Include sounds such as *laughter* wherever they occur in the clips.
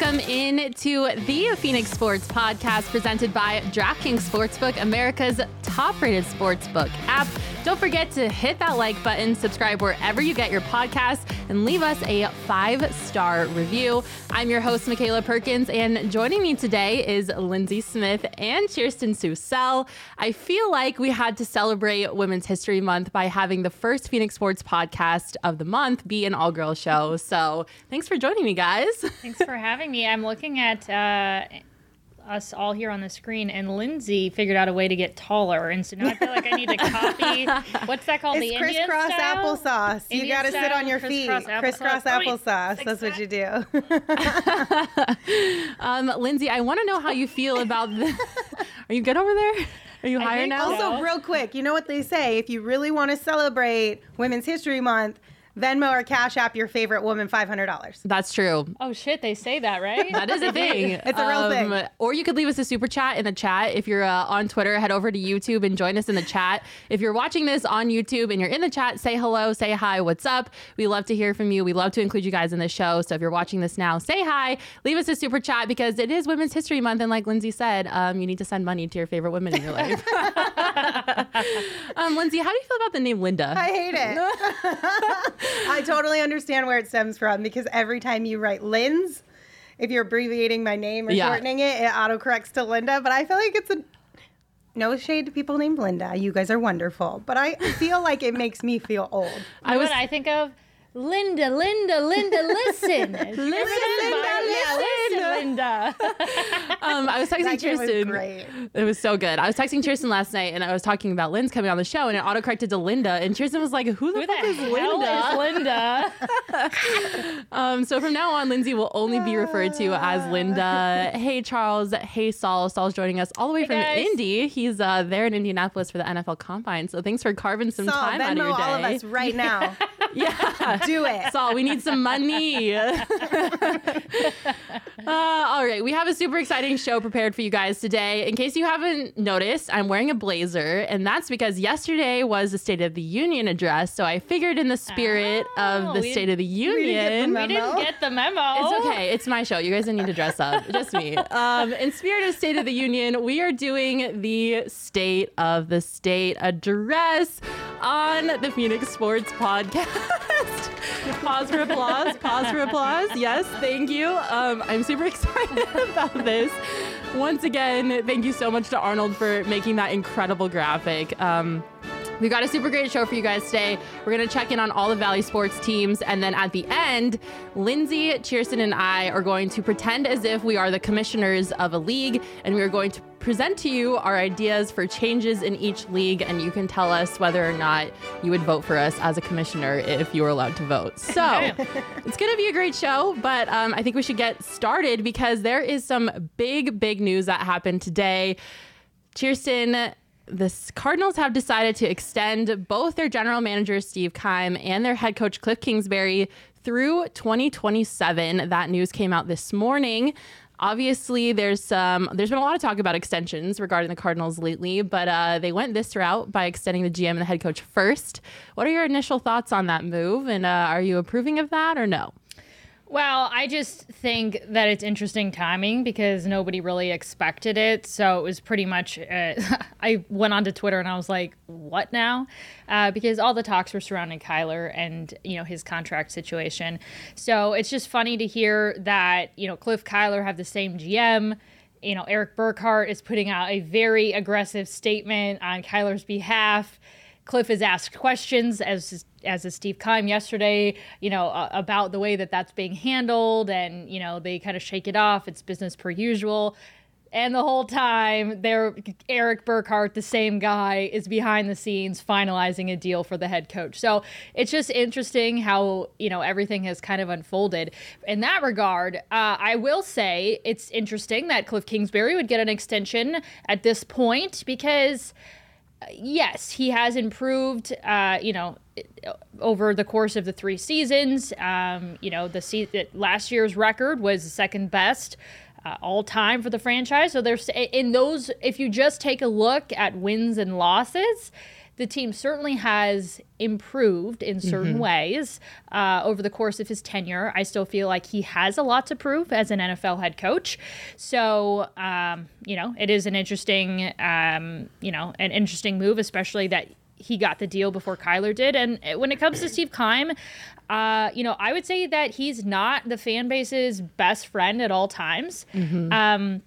Welcome in to the Phoenix Sports Podcast presented by DraftKings Sportsbook, America's top rated sportsbook app. Don't forget to hit that like button, subscribe wherever you get your podcasts, and leave us a five star review. I'm your host, Michaela Perkins, and joining me today is Lindsay Smith and Kirsten Susel. I feel like we had to celebrate Women's History Month by having the first Phoenix Sports podcast of the month be an all girl show. So thanks for joining me, guys. Thanks for having me. I'm looking at uh, us all here on the screen, and Lindsay figured out a way to get taller, and so now I feel like I need to copy. *laughs* What's that called? It's the Indian crisscross style? applesauce. you got to sit on your feet. crisscross Crisscross applesauce. Oh, applesauce. fix That's what you do. *laughs* Um, Lindsay, I want to know how you feel about the. *laughs* Are you good over there? Are you I higher think now? so. also, real quick, you know what they say? If you really want to celebrate Women's History Month, Venmo or Cash App your favorite woman $500. That's true. Oh shit, they say that, right? That is a thing. *laughs* It's a real thing. Or you could leave us a super chat in the chat. If you're uh, on Twitter, head over to YouTube and join us in the chat. If you're watching this on YouTube and you're in the chat, say hello, say hi, what's up? We love to hear from you. We love to include you guys in the show. So if you're watching this now, say hi, leave us a super chat because it is Women's History Month. And like Lindsay said, um, you need to send money to your favorite women in your life. *laughs* *laughs* um, Lindsay, how do you feel about the name Linda? I hate it. *laughs* I totally understand where it stems from because every time you write Linz, if you're abbreviating my name or Yeah. shortening it, it autocorrects to Linda. But I feel like it's a no shade to people named Linda. You guys are wonderful. But I feel like it makes me feel old. I was. What I think of. Linda, Linda, Linda, *laughs* listen. listen, Linda, listen, *laughs* Linda. Um, I was texting That game was great. It was so good. I was texting Kirsten last night and I was talking about Lynn's coming on the show and it autocorrected to Linda. And Kirsten was like, Who the Who fuck the is hell Linda? is Linda? *laughs* Um, so from now on, Lindsay will only be referred to as Linda. Hey, Charles. Hey, Saul. Saul's joining us all the way from guys. Indy. He's uh, there in Indianapolis for the NFL Combine. So thanks for carving some Saul, time out of your day. all of us right now. Yeah. Do it. Saul, we need some money. *laughs* uh, all right, we have a super exciting show prepared for you guys today. In case you haven't noticed, I'm wearing a blazer, and that's because yesterday was the State of the Union address. So I figured, in the spirit Oh, of the we- State of the didn't get the Union, memo. We didn't get the memo. it's okay. It's my show. You guys don't need to dress up. Just me. Um, in spirit of State of the Union, we are doing the State of the State address on the Phoenix Sports Podcast. *laughs* pause for applause. Pause for applause. Yes, thank you. Um, I'm super *laughs* excited about this. Once again, thank you so much to Arnold for making that incredible graphic. Um, We've got a super great show for you guys today. We're going to check in on all the Valley sports teams. And then at the end, Lindsay, Kirsten, and I are going to pretend as if we are the commissioners of a league. And we are going to present to you our ideas for changes in each league. And you can tell us whether or not you would vote for us as a commissioner if you were allowed to vote. *laughs* So it's going to be a great show. But um, I think we should get started because there is some big, big news that happened today. Kirsten, the Cardinals have decided to extend both their general manager Steve Keim and their head coach Cliff Kingsbury through 2027. That news came out this morning. Obviously, there's some. There's been a lot of talk about extensions regarding the Cardinals lately, but uh, they went this route by extending the GM and the head coach first. What are your initial thoughts on that move, and uh, are you approving of that or no? Well, I just think that it's interesting timing because nobody really expected it. So it was pretty much. Uh, *laughs* I went onto Twitter and I was like, "What now?" Uh, because all the talks were surrounding Kyler and you know his contract situation. So it's just funny to hear that you know Cliff Kyler have the same GM. You know Erik Burkhardt is putting out a very aggressive statement on Kyler's behalf. Cliff has asked questions as as a Steve Keim yesterday, you know, uh, about the way that that's being handled, and you know they kind of shake it off. It's business per usual. And the whole time, there, Erik Burkhardt, the same guy, is behind the scenes finalizing a deal for the head coach. So it's just interesting how you know everything has kind of unfolded. In that regard, uh, I will say it's interesting that Cliff Kingsbury would get an extension at this point because yes, he has improved. Uh, you know, over the course of the three seasons. Um, you know, the se- last year's record was the second best. Uh, all time for the franchise. So there's in those, if you just take a look at wins and losses, the team certainly has improved in certain mm-hmm. ways uh, over the course of his tenure. I still feel like he has a lot to prove as an NFL head coach. So, um, you know, it is an interesting, um, you know, an interesting move, especially that he got the deal before Kyler did. And when it comes to Steve Keim, uh, you know, I would say that he's not the fan base's best friend at all times. Mm-hmm. Um,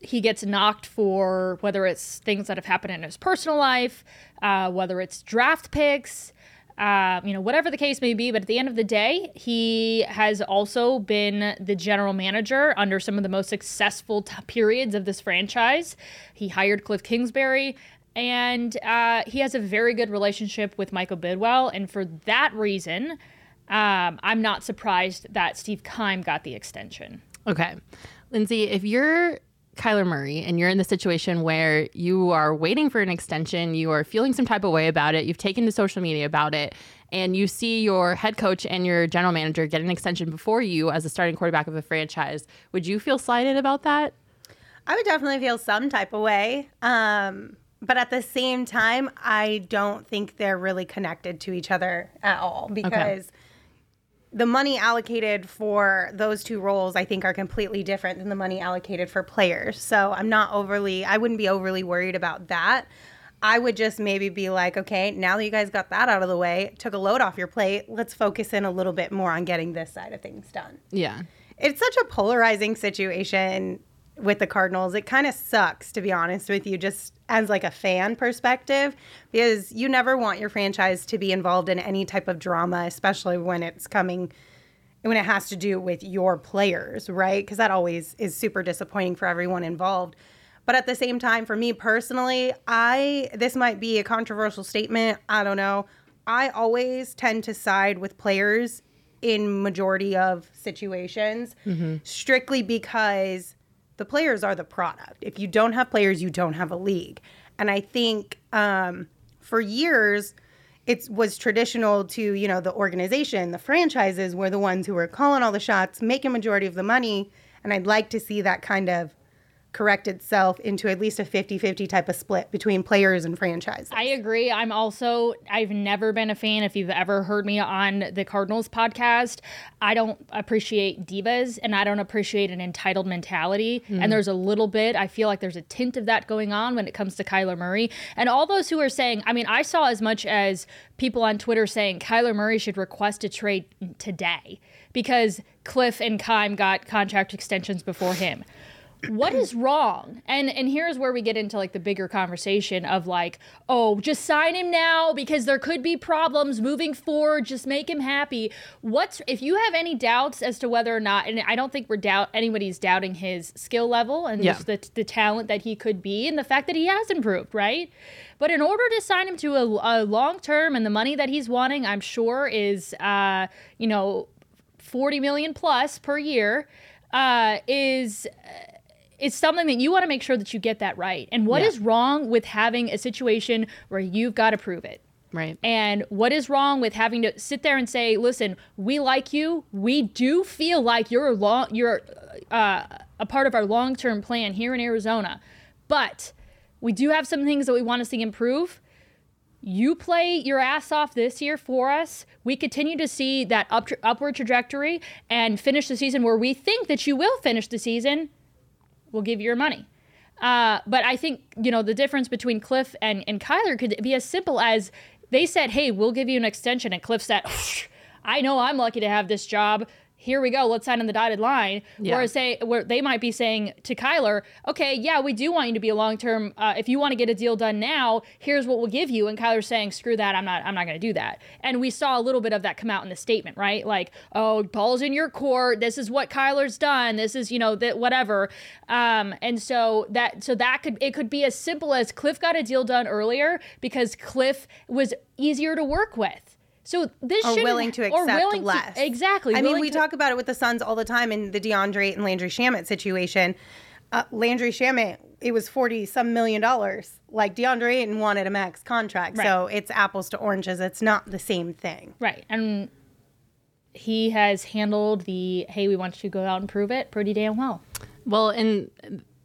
he gets knocked for whether it's things that have happened in his personal life, uh, whether it's draft picks, uh, you know, whatever the case may be. But at the end of the day, he has also been the general manager under some of the most successful t- periods of this franchise. He hired Cliff Kingsbury. And uh, he has a very good relationship with Michael Bidwill. And for that reason, um, I'm not surprised that Steve Keim got the extension. Okay. Lindsay, if you're Kyler Murray and you're in the situation where you are waiting for an extension, you are feeling some type of way about it, you've taken to social media about it, and you see your head coach and your general manager get an extension before you as a starting quarterback of a franchise, would you feel slighted about that? I would definitely feel some type of way. Um, but at the same time, I don't think they're really connected to each other at all because. Okay the money allocated for those two roles I think are completely different than the money allocated for players. So I'm not overly I wouldn't be overly worried about that. I would just maybe be like, okay, now that you guys got that out of the way, took a load off your plate, let's focus in a little bit more on getting this side of things done. Yeah. It's such a polarizing situation with the Cardinals. It kind of sucks to be honest with you just as like a fan perspective because you never want your franchise to be involved in any type of drama, especially when it's coming when it has to do with your players, right? Because that always is super disappointing for everyone involved. But at the same time, for me personally, I this might be a controversial statement. I don't know. I always tend to side with players in majority of situations, mm-hmm. strictly because the players are the product. If you don't have players, you don't have a league. And I think um, for years, it was traditional to, you know, the organization, the franchises were the ones who were calling all the shots, making majority of the money. And I'd like to see that kind of correct itself into at least a 50-50 type of split between players and franchises. I agree. I'm also I've never been a fan if you've ever heard me on the Cardinals podcast, I don't appreciate divas and I don't appreciate an entitled mentality. Mm. And there's a little bit I feel like there's a tint of that going on when it comes to Kyler Murray. And all those who are saying, I mean, I saw as much as people on Twitter saying Kyler Murray should request a trade today because Cliff and Keim got contract extensions before him what is wrong? And and here's where we get into like the bigger conversation of like, oh, just sign him now because there could be problems moving forward. Just make him happy. What's if you have any doubts as to whether or not, and I don't think we're doubt anybody's doubting his skill level and yeah. the the talent that he could be and the fact that he has improved, right? But in order to sign him to a, a long term and the money that he's wanting, I'm sure is uh, you know, 40 million plus per year, uh, is it's something that you want to make sure that you get that right. And what yeah. is wrong with having a situation where you've got to prove it? Right. And what is wrong with having to sit there and say, "Listen, we like you. We do feel like you're a long, you're uh, a part of our long-term plan here in Arizona, but we do have some things that we want to see improve." you play your ass off this year for us. We continue to see that up, upward trajectory and finish the season where we think that you will finish the season. We'll give you your money. Uh, but I think, you know, the difference between Cliff and, and Kyler could be as simple as they said, hey, we'll give you an extension. And Cliff said, *laughs* I know I'm lucky to have this job here we go, let's sign on the dotted line. Yeah. Whereas say where they might be saying to Kyler, okay, yeah, we do want you to be a long term. Uh, if you want to get a deal done now, here's what we'll give you. And Kyler's saying, screw that, I'm not, I'm not going to do that. And we saw a little bit of that come out in the statement, right? Like, oh, ball's in your court. This is what Kyler's done. This is, you know, that whatever. Um, and so that, so that could, it could be as simple as Cliff got a deal done earlier because Cliff was easier to work with. So this are willing to accept less. To, exactly. I mean, we to, talk about it with the Suns all the time in the DeAndre and Landry Shamet situation. Uh, Landry Shamet, it was forty some million dollars. Like DeAndre Ayton wanted a max contract, right. so it's apples to oranges. It's not the same thing, right? And he has handled the hey, we want you to go out and prove it pretty damn well. Well, and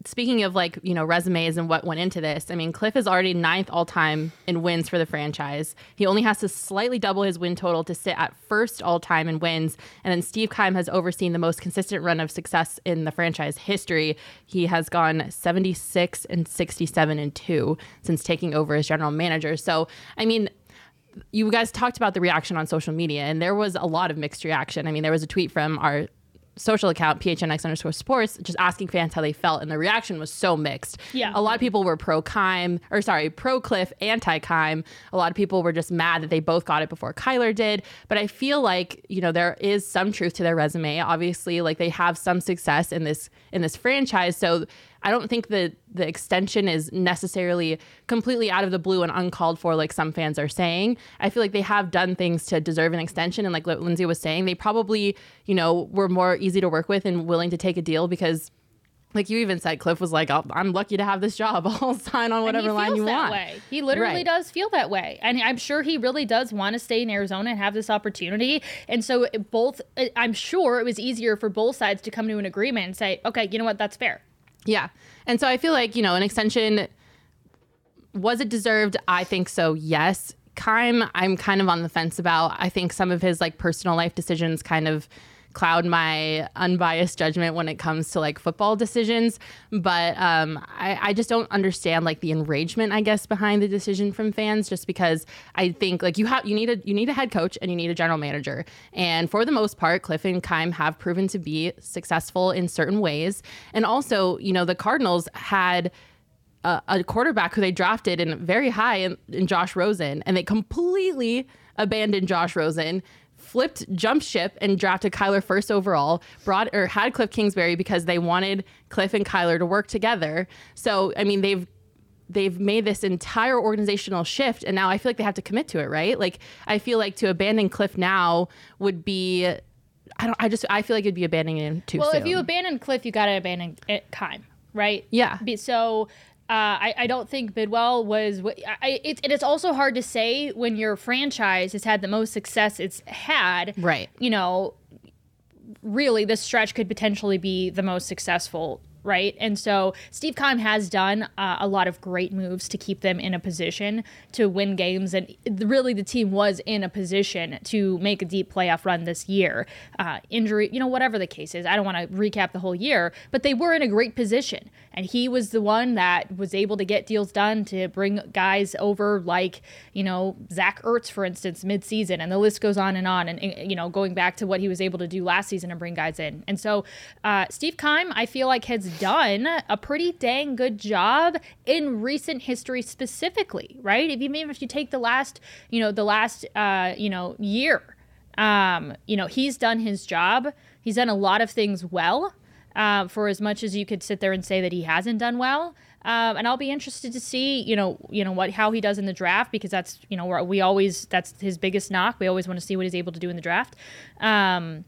speaking of like you know resumes and what went into this i mean cliff is already ninth all time in wins for the franchise. He only has to slightly double his win total to sit at first all time in wins. And then steve keim has overseen the most consistent run of success in the franchise history. He has gone 76 and 67 and 2 since taking over as general manager. So i mean you guys talked about the reaction on social media, and there was a lot of mixed reaction. I mean, there was a tweet from our social account phnx underscore sports just asking fans how they felt and the reaction was so mixed. Yeah. A lot of people were pro Keim or sorry pro cliff anti Keim a lot of people were just mad that they both got it before kyler did. But i feel like you know there is some truth to their resume obviously. Like they have some success in this in this franchise. So I don't think that the extension is necessarily completely out of the blue and uncalled for, like some fans are saying. I feel like they have done things to deserve an extension. And like Lindsay was saying, they probably, you know, were more easy to work with and willing to take a deal because like you even said, Cliff was like, oh, "I'm lucky to have this job. *laughs* I'll sign on whatever line you want." Way. He literally right. does feel that way, and I'm sure he really does want to stay in Arizona and have this opportunity. And so, both, I'm sure it was easier for both sides to come to an agreement and say, "Okay, you know what? That's fair. Yeah. And so I feel like, you know, an extension was it deserved? I think so, yes. Keim, I'm kind of on the fence about. I think some of his like personal life decisions kind of cloud my unbiased judgment when it comes to like football decisions. But um, I, I just don't understand like the enragement, I guess, behind the decision from fans. Just because I think like you have you need a you need a head coach and you need a general manager. And for the most part, Cliff and Keim have proven to be successful in certain ways. And also, you know, the Cardinals had. A, a, quarterback who they drafted in very high in, in Josh Rosen, and they completely abandoned Josh Rosen flipped jump ship and drafted Kyler first overall, brought or had Cliff Kingsbury because they wanted Cliff and Kyler to work together. So, I mean, they've they've made this entire organizational shift and now I feel like they have to commit to it, right? Like I feel like to abandon Cliff now would be I don't I just I feel like it'd be abandoning him too well, soon. if you abandon Cliff, you got to abandon Keim, right? Yeah. So uh, I, I, don't think Bidwill was. I, it, it is also hard to say when your franchise has had the most success it's had. Right. You know, really, this stretch could potentially be the most successful right? And so Steve Keim has done uh, a lot of great moves to keep them in a position to win games, and really the team was in a position to make a deep playoff run this year. Uh, injury, you know, whatever the case is, I don't want to recap the whole year, but they were in a great position, and he was the one that was able to get deals done to bring guys over, like you know Zach Ertz, for instance, midseason, and the list goes on and on, and you know going back to what he was able to do last season and bring guys in, and so uh, Steve Keim, I feel like has done a pretty dang good job in recent history specifically, right? If you even if you take the last, you know, the last uh, you know, year, um, you know, he's done his job. He's done a lot of things well. Uh, for as much as you could sit there and say that he hasn't done well, um, and I'll be interested to see, you know, you know what how he does in the draft because that's you know we always that's his biggest knock. We always want to see what he's able to do in the draft. Um,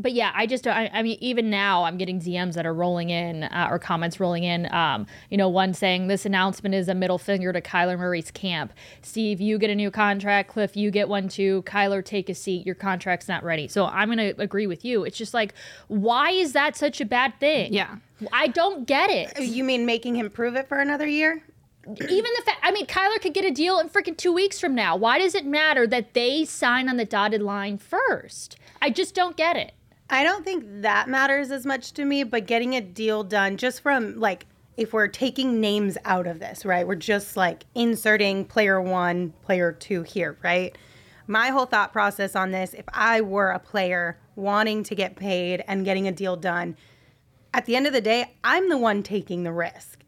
but yeah, I just I, I, mean even now I'm getting DMs that are rolling in uh, or comments rolling in. Um, you know, one saying this announcement is a middle finger to Kyler Murray's camp. Steve, you get a new contract. Cliff, you get one too. Kyler, take a seat. Your contract's not ready. So I'm gonna agree with you. It's just like, why is that such a bad thing? Yeah, I don't get it. You mean making him prove it for another year? even the fact, I mean, Kyler could get a deal in freaking two weeks from now. Why does it matter that they sign on the dotted line first? I just don't get it. I don't think that matters as much to me, but getting a deal done just from like if we're taking names out of this, right? We're just like inserting player one, player two here, right? My whole thought process on this, if I were a player wanting to get paid and getting a deal done, at the end of the day, I'm the one taking the risk.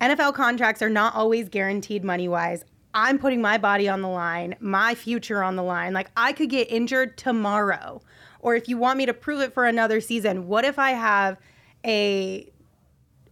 NFL contracts are not always guaranteed money wise. I'm putting my body on the line, my future on the line. Like I could get injured tomorrow. Or if you want me to prove it for another season, what if I have a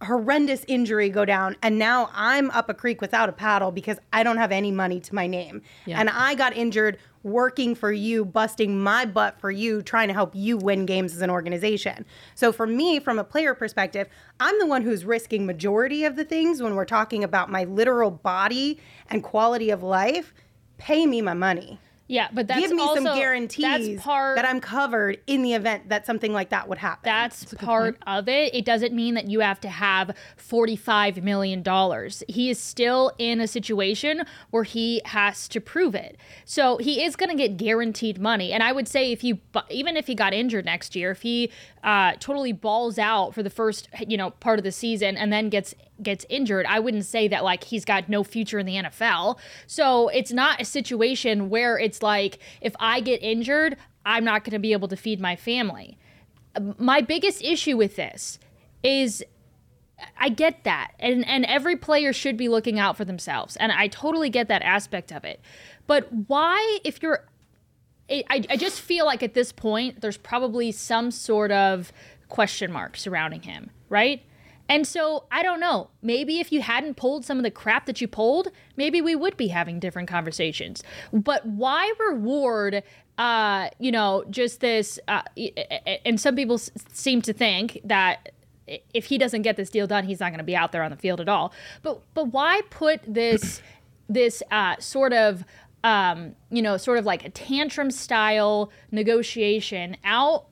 horrendous injury go down and now I'm up a creek without a paddle because I don't have any money to my name. Yeah. And I got injured working for you, busting my butt for you, trying to help you win games as an organization. So for me, from a player perspective, I'm the one who's risking majority of the things when we're talking about my literal body and quality of life. Pay me my money. Yeah, but that's Give me also, some guarantees that's part, that I'm covered in the event that something like that would happen. That's part of it. It doesn't mean that you have to have $45 million. He is still in a situation where he has to prove it. So he is going to get guaranteed money. And I would say if he, even if he got injured next year, if he uh, totally balls out for the first, you know, part of the season and then gets gets injured, I wouldn't say that like he's got no future in the NFL. So it's not a situation where it's like if I get injured, I'm not going to be able to feed my family. Um, my biggest issue with this is I get that. And and every player should be looking out for themselves. And I totally get that aspect of it. But why if you're I, I just feel like at this point there's probably some sort of question mark surrounding him, right? And so I don't know. Maybe if you hadn't pulled some of the crap that you pulled, maybe we would be having different conversations. But why reward, uh, you know, just this? Uh, and some people s- seem to think that if he doesn't get this deal done, he's not going to be out there on the field at all. But but why put this this uh, sort of um, you know sort of like a tantrum style negotiation out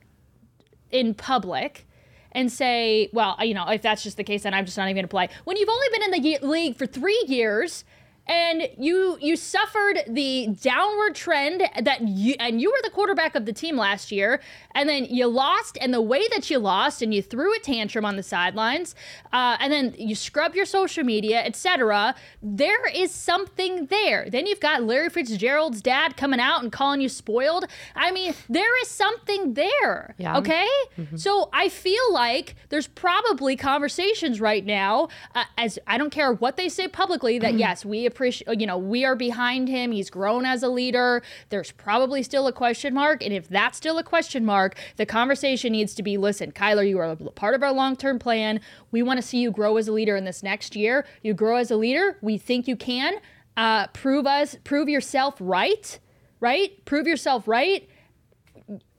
in public? And say, well, you know, if that's just the case, then I'm just not even going to play. When you've only been in the league for three years and you you suffered the downward trend that you and you were the quarterback of the team last year. And then you lost and the way that you lost and you threw a tantrum on the sidelines. Uh, and then you scrub your social media etc there is something there. Then you've got larry fitzgerald's dad coming out and calling you spoiled. I mean there is something there Yeah. okay? So i feel like there's probably conversations right now uh, as i don't care what they say publicly that *clears throat* yes we appreciate you know we are behind him. He's grown as a leader. There's probably still a question mark. And if that's still a question mark the conversation needs to be listen kyler you are part of our long-term plan. We want to see you grow as a leader in this next year. You grow as a leader. We think you can uh, prove us prove yourself right right? Prove yourself right.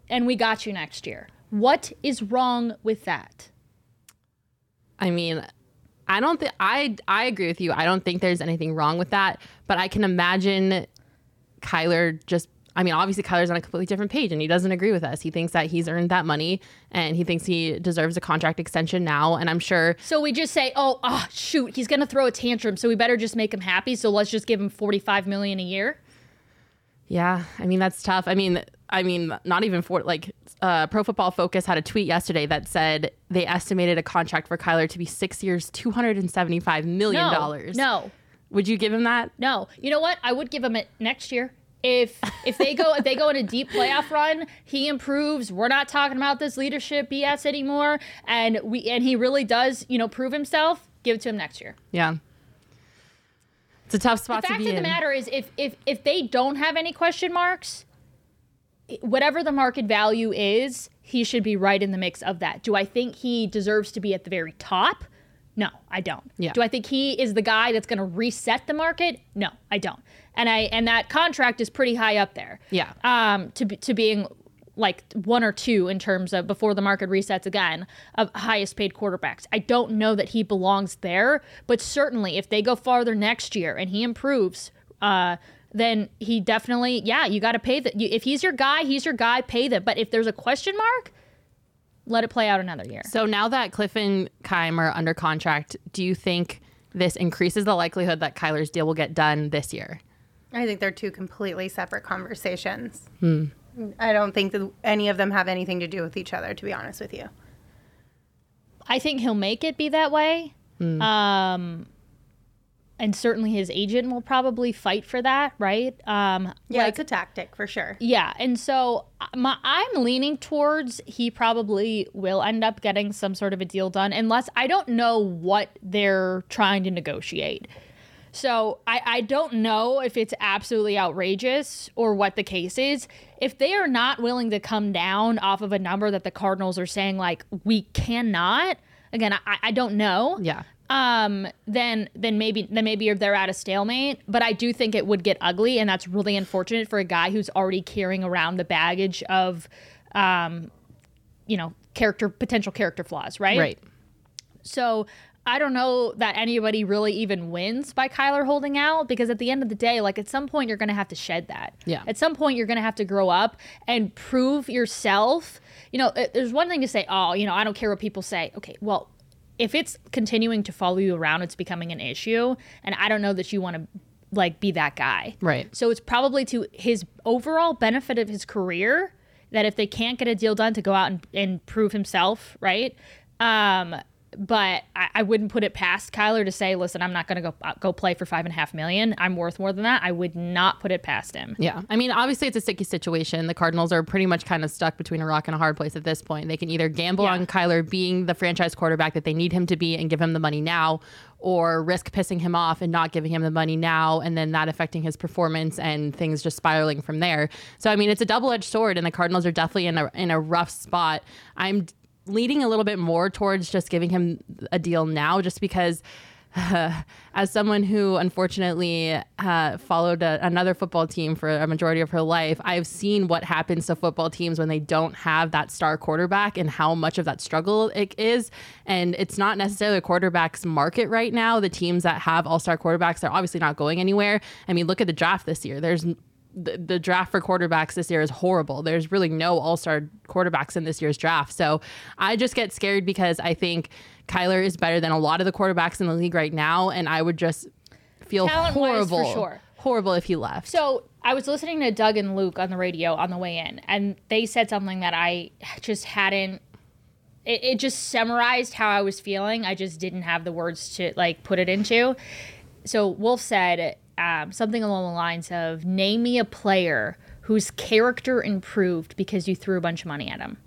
And we got you next year. What is wrong with that? I mean, I don't think I I agree with you. I don't think there's anything wrong with that, but I can imagine Kyler just I mean, obviously Kyler's on a completely different page and he doesn't agree with us. He thinks that he's earned that money and he thinks he deserves a contract extension now and I'm sure So we just say, "Oh, oh shoot, he's going to throw a tantrum, so we better just make him happy, so let's just give him 45 million a year." Yeah, I mean that's tough. I mean, I mean, not even for like uh, Pro Football Focus had a tweet yesterday that said they estimated a contract for Kyler to be six years, two hundred and seventy-five million dollars. No. would you give him that? No. You know what? I would give him it next year. If if they go if they go in a deep playoff run, he improves. We're not talking about this leadership BS anymore and we and he really does, you know, prove himself, give it to him next year. Yeah, it's a tough spot the to fact be of the in. matter is if if if they don't have any question marks whatever the market value is he should be right in the mix of that do i think he deserves to be at the very top no i don't Yeah. do i think he is the guy that's going to reset the market no i don't and i and that contract is pretty high up there Yeah. um to to being like one or two in terms of before the market resets again of highest paid quarterbacks. I don't know that he belongs there, but certainly if they go farther next year and he improves, uh, then he definitely yeah you got to pay that. If he's your guy, he's your guy. Pay them. But if there's a question mark, let it play out another year. So now that Cliff and Keim are under contract, do you think this increases the likelihood that Kyler's deal will get done this year? I think they're two completely separate conversations. I don't think that any of them have anything to do with each other, to be honest with you. I think he'll make it be that way. Um, and certainly his agent will probably fight for that, right? Um, Yeah, like, it's a tactic for sure. yeah, and so uh, my, I'm leaning towards he probably will end up getting some sort of a deal done, unless I don't know what they're trying to negotiate. So I, I don't know if it's absolutely outrageous or what the case is. If they are not willing to come down off of a number that the Cardinals are saying like we cannot, again I, I don't know Yeah. Um, then then maybe then maybe they're at a stalemate. But I do think it would get ugly, and that's really unfortunate for a guy who's already carrying around the baggage of, um, you know, character potential character flaws, right? Right. So I don't know that anybody really even wins by Kyler holding out because at the end of the day, like at some point you're going to have to shed that. Yeah. At some point you're going to have to grow up and prove yourself. You know, it- there's one thing to say, oh, you know, I don't care what people say. Okay, well, if it's continuing to follow you around, it's becoming an issue, and I don't know that you want to like be that guy. Right. So it's probably to his overall benefit of his career that if they can't get a deal done to go out and, and prove himself, right? Um, but I, I wouldn't put it past Kyler to say, "Listen, I'm not going to go uh, go play for five and a half million. I'm worth more than that." I would not put it past him. Yeah. I mean, obviously, it's a sticky situation. The Cardinals are pretty much kind of stuck between a rock and a hard place at this point. They can either gamble Yeah. on Kyler being the franchise quarterback that they need him to be and give him the money now, or risk pissing him off and not giving him the money now and then that affecting his performance and things just spiraling from there. So, I mean, it's a double edged sword, and the Cardinals are definitely in a, in a rough spot. I'm leading a little bit more towards just giving him a deal now, just because *sighs* as someone who unfortunately uh, followed a, another football team for a majority of her life, I've seen what happens to football teams when they don't have that star quarterback and how much of that struggle it is. And it's not necessarily a quarterback's market right now. The teams that have all star quarterbacks, they're obviously not going anywhere. I mean, look at the draft this year. There's the, the draft for quarterbacks this year is horrible. There's really no all star quarterbacks in this year's draft. So I just get scared because I think Kyler is better than a lot of the quarterbacks in the league right now. And I would just feel for horrible. sure. Horrible if he left. So I was listening to Doug and Luke on the radio on the way in, and they said something that I just hadn't. It, it just summarized how I was feeling. I just didn't have the words to like put it into. So Wolf said um, something along the lines of, "Name me a player whose character improved because you threw a bunch of money at him."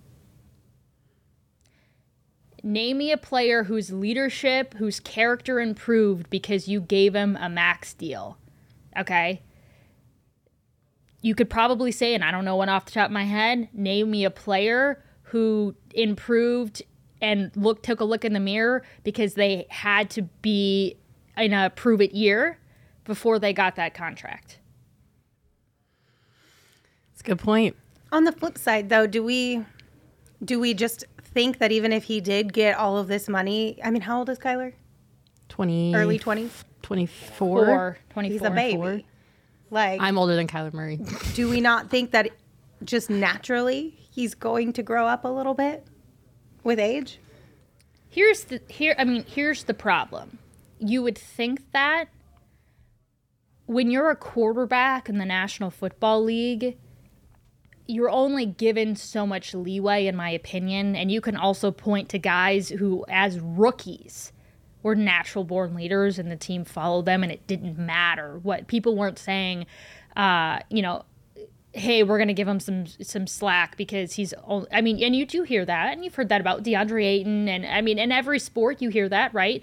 Name me a player whose leadership, whose character improved because you gave him a max deal. Okay. You could probably say, and I don't know one off the top of my head, name me a player who improved and look took a look in the mirror because they had to be in a prove it year before they got that contract. It's a good point. On the flip side, though, do we do we just think that even if he did get all of this money, I mean, how old is Kyler? 20, Early twenties. 24. Or 24. He's a baby. Like, I'm older than Kyler Murray. do we not think that just naturally he's going to grow up a little bit with age? Here's the here I mean, here's the problem. You would think that when you're a quarterback in the National Football League, you're only given so much leeway in my opinion, and you can also point to guys who as rookies were natural born leaders and the team followed them and it didn't matter what people weren't saying uh, you know hey, we're going to give him some some slack because he's. Only, I mean, and you do hear that, and you've heard that about DeAndre Ayton, and I mean, in every sport you hear that, right?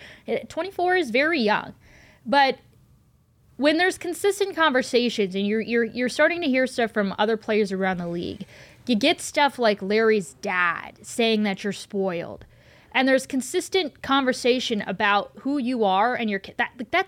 Twenty four is very young, but when there's consistent conversations and you're you're you're starting to hear stuff from other players around the league, you get stuff like Larry's dad saying that you're spoiled. And there's consistent conversation about who you are and your that that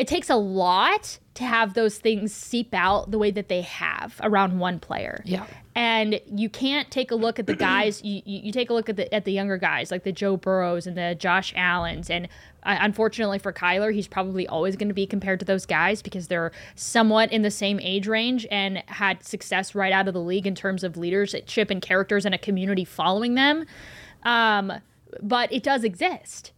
it takes a lot to have those things seep out the way that they have around one player. Yeah. And you can't take a look at the *clears throat* guys. You, you, you take a look at the at the younger guys like the Joe Burrows and the Josh Allens. And uh, unfortunately for Kyler, he's probably always going to be compared to those guys because they're somewhat in the same age range and had success right out of the league in terms of leadership and characters and a community following them. Um, but it does exist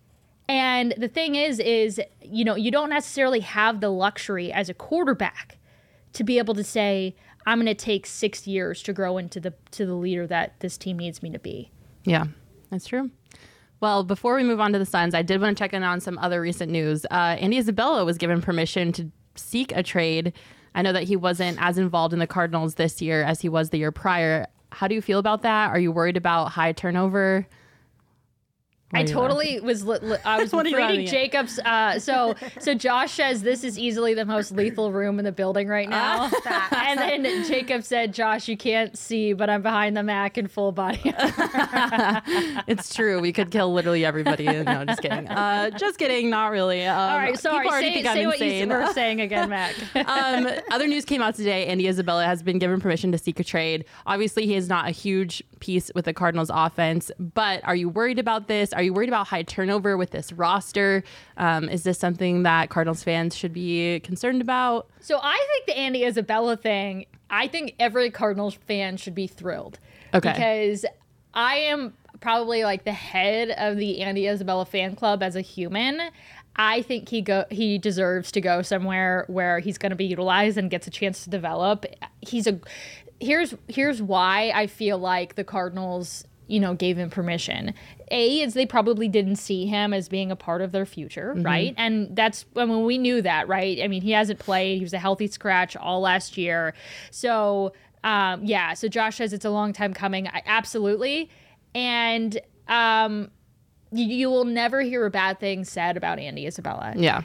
And the thing is, is you know, you don't necessarily have the luxury as a quarterback to be able to say, I'm going to take six years to grow into the to the leader that this team needs me to be. Yeah, that's true. Well, before we move on to the Suns, I did want to check in on some other recent news. Uh, Andy Isabella was given permission to seek a trade. I know that he wasn't as involved in the Cardinals this year as he was the year prior. How do you feel about that? Are you worried about high turnover? I totally was. Li- li- I was *laughs* What are you laughing reading at? Jacob's. Uh, so so Josh says this is easily the most lethal room in the building right now. *laughs* and then Jacob said, "Josh, you can't see, but I'm behind the Mac in full body." *laughs* It's true. We could kill literally everybody. No, just kidding. Uh, just kidding. Not really. Um, All right, sorry. People already Say, I'm say what you were saying again, Mac. um, other news came out today. Andy Isabella has been given permission to seek a trade. Obviously, he is not a huge piece with the Cardinals offense, but are you worried about this? Are you worried about high turnover with this roster? Um, is this something that Cardinals fans should be concerned about? So I think the Andy Isabella thing, I think every Cardinals fan should be thrilled. Okay. Because I am probably like the head of the Andy Isabella fan club as a human. I think he go he deserves to go somewhere where he's going to be utilized and gets a chance to develop. He's a here's here's why I feel like the Cardinals you know gave him permission. A is they probably didn't see him as being a part of their future right? And that's i mean we knew that right? I mean he hasn't played. He was a healthy scratch all last year. So um, yeah so josh says it's a long time coming. I, absolutely. And um, you, you will never hear a bad thing said about andy isabella. Yeah.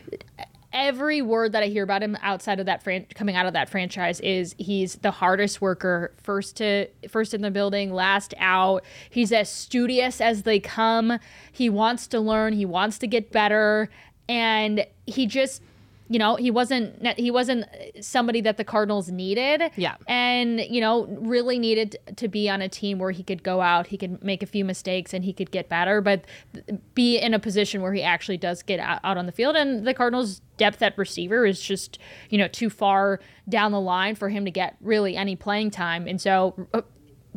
Every word that I hear about him outside of that fran- coming out of that franchise is he's the hardest worker, first to first in the building, last out. He's as studious as they come. He wants to learn, he wants to get better, and he just you know, he wasn't he wasn't somebody that the Cardinals needed. Yeah. And, you know, really needed to be on a team where he could go out, he could make a few mistakes and he could get better, but be in a position where he actually does get out out on the field. And the Cardinals' depth at receiver is just, you know, too far down the line for him to get really any playing time. And so uh,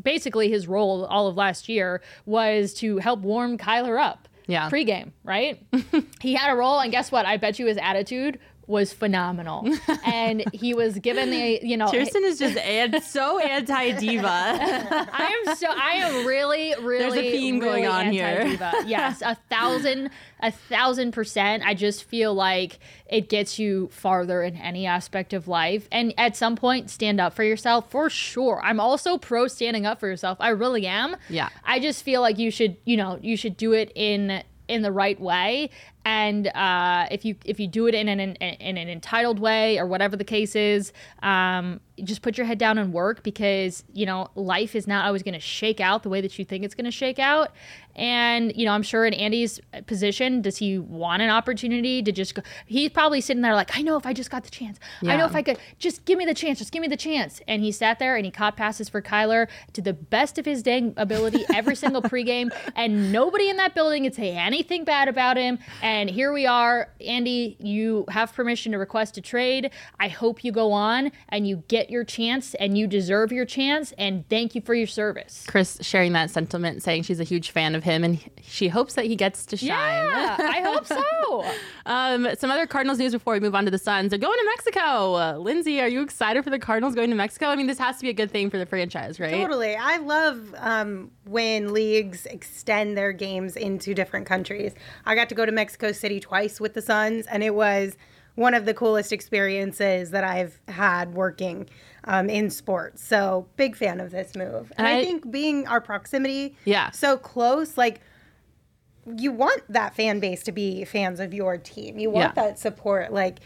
basically his role all of last year was to help warm Kyler up. Yeah. Pre-game, right? *laughs* he had a role, and guess what? I bet you his attitude was phenomenal. *laughs* and he was given the, you know, Kirsten is just an- so anti diva. *laughs* I am so I am really, really there's a theme going on here. Yes, a thousand, a thousand percent. I just feel like it gets you farther in any aspect of life. And at some point, stand up for yourself for sure. I'm also pro standing up for yourself. I really am. Yeah. I just feel like you should, you know, you should do it in in the right way and uh, if you if you do it in an in, in an entitled way or whatever the case is um, just put your head down and work because you know life is not always going to shake out the way that you think it's going to shake out. And you know i'm sure in andy's position does he want an opportunity to just go he's probably sitting there like i know if i just got the chance. I know if i could just give me the chance just give me the chance. And he sat there and he caught passes for kyler to the best of his dang ability every single pregame. And nobody in that building could say anything bad about him. And here we are andy you have permission to request a trade i hope you go on and you get your chance and you deserve your chance and thank you for your service Chris sharing that sentiment, saying she's a huge fan of him and she hopes that he gets to shine. yeah i hope so *laughs* Um, some other Cardinals news before we move on to the Suns. They're going to Mexico. Uh, Lindsay, are you excited for the Cardinals going to Mexico? I mean, this has to be a good thing for the franchise, right? Totally. I love um, when leagues extend their games into different countries. I got to go to Mexico City twice with the Suns, and it was one of the coolest experiences that I've had working um, in sports. So, big fan of this move. And I, I- think being our proximity Yeah. so close, like, you want that fan base to be fans of your team. You want Yeah. that support. Like,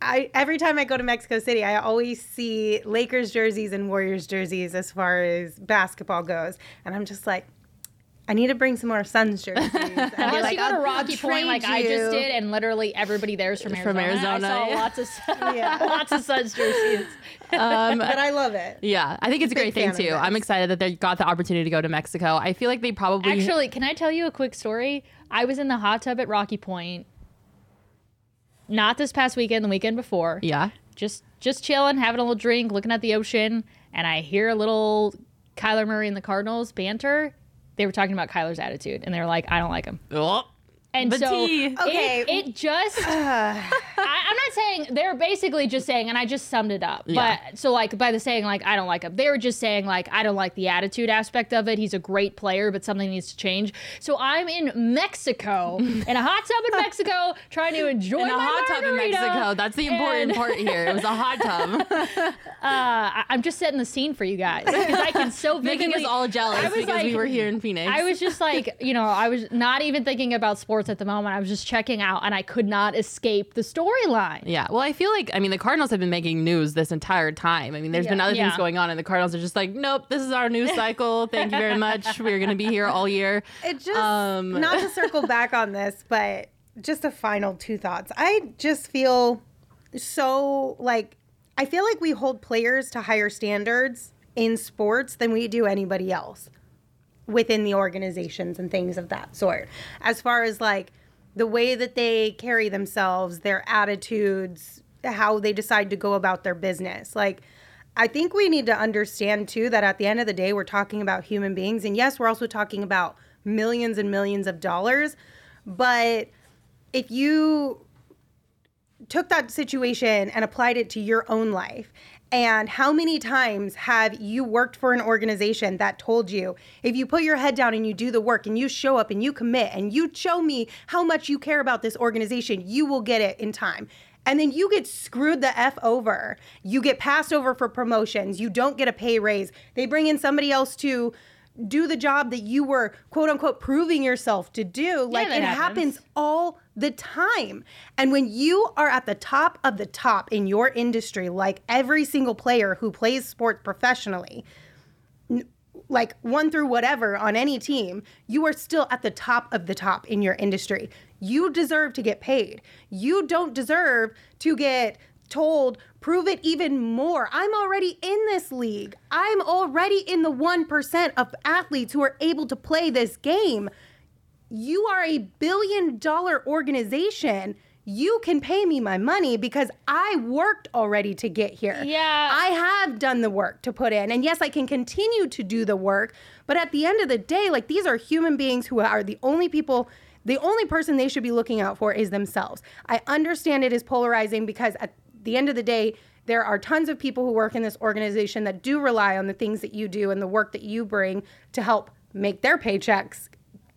I every time I go to Mexico City, I always see Lakers jerseys and Warriors jerseys as far as basketball goes, and I'm just like, I need to bring some more Suns jerseys. And be *laughs* Unless like, you go to "I'll- I'll Rocky Point trade like I just did, and literally everybody there's from Arizona. From Arizona, I saw yeah. lots of *laughs* Yeah. *laughs* lots of Suns jerseys. Um, But I love it. yeah, I think it's a Big great thing too. I'm excited that they got the opportunity to go to Mexico. I feel like they probably Actually, can I tell you a quick story? I was in the hot tub at Rocky Point. Not this past weekend, the weekend before. yeah. Just just chilling, having a little drink, looking at the ocean, and I hear a little Kyler Murray and the Cardinals banter. They were talking about Kyler's attitude, and they were like, "I don't like him." Oh, And But so tea. it, Okay. it just *sighs* I, I'm not saying they're basically just saying, and I just summed it up. Yeah. But so like by the saying like I don't like him, they were just saying like I don't like the attitude aspect of it. He's a great player, but something needs to change. So I'm in Mexico *laughs* in a hot tub in Mexico, trying to enjoy In a hot tub in Mexico. That's the important part here. It was a hot tub, *laughs* *laughs* Uh, I- I'm just setting the scene for you guys because I can so making vividly us all jealous because like- we were here in Phoenix. I was just like, you know, I was not even thinking about sports at the moment. I was just checking out, and I could not escape the storyline. Yeah. Well, I feel like I mean the Cardinals have been making news this entire time. I mean, there's been Yeah. other things Yeah. going on, and the Cardinals are just like, nope, this is our news *laughs* cycle. Thank you very much. We're gonna be here all year. It just Um, not to *laughs* circle back on this, but just a final two thoughts. I just feel so like I feel like we hold players to higher standards in sports than we do anybody else within the organizations and things of that sort. As far as like the way that they carry themselves, their attitudes, how they decide to go about their business. Like I think we need to understand too that at the end of the day we're talking about human beings and yes, we're also talking about millions and millions of dollars, but if you took that situation and applied it to your own life and how many times have you worked for an organization that told you if you put your head down and you do the work and you show up and you commit and you show me how much you care about this organization you will get it in time. And then you get screwed the f over. You get passed over for promotions. You don't get a pay raise. They bring in somebody else to do the job that you were quote unquote proving yourself to do like it happens. happens all the time. And when you are at the top of the top in your industry, like every single player who plays sports professionally, like one through whatever on any team, you are still at the top of the top in your industry. You deserve to get paid. You don't deserve to get told, prove it even more. I'm already in this league. I'm already in the 1% of athletes who are able to play this game you are a billion dollar organization. You can pay me my money because I worked already to get here. Yeah. I have done the work to put in. And yes, I can continue to do the work. But at the end of the day, like these are human beings who are the only people, the only person they should be looking out for is themselves. I understand it is polarizing because at the end of the day, there are tons of people who work in this organization that do rely on the things that you do and the work that you bring to help make their paychecks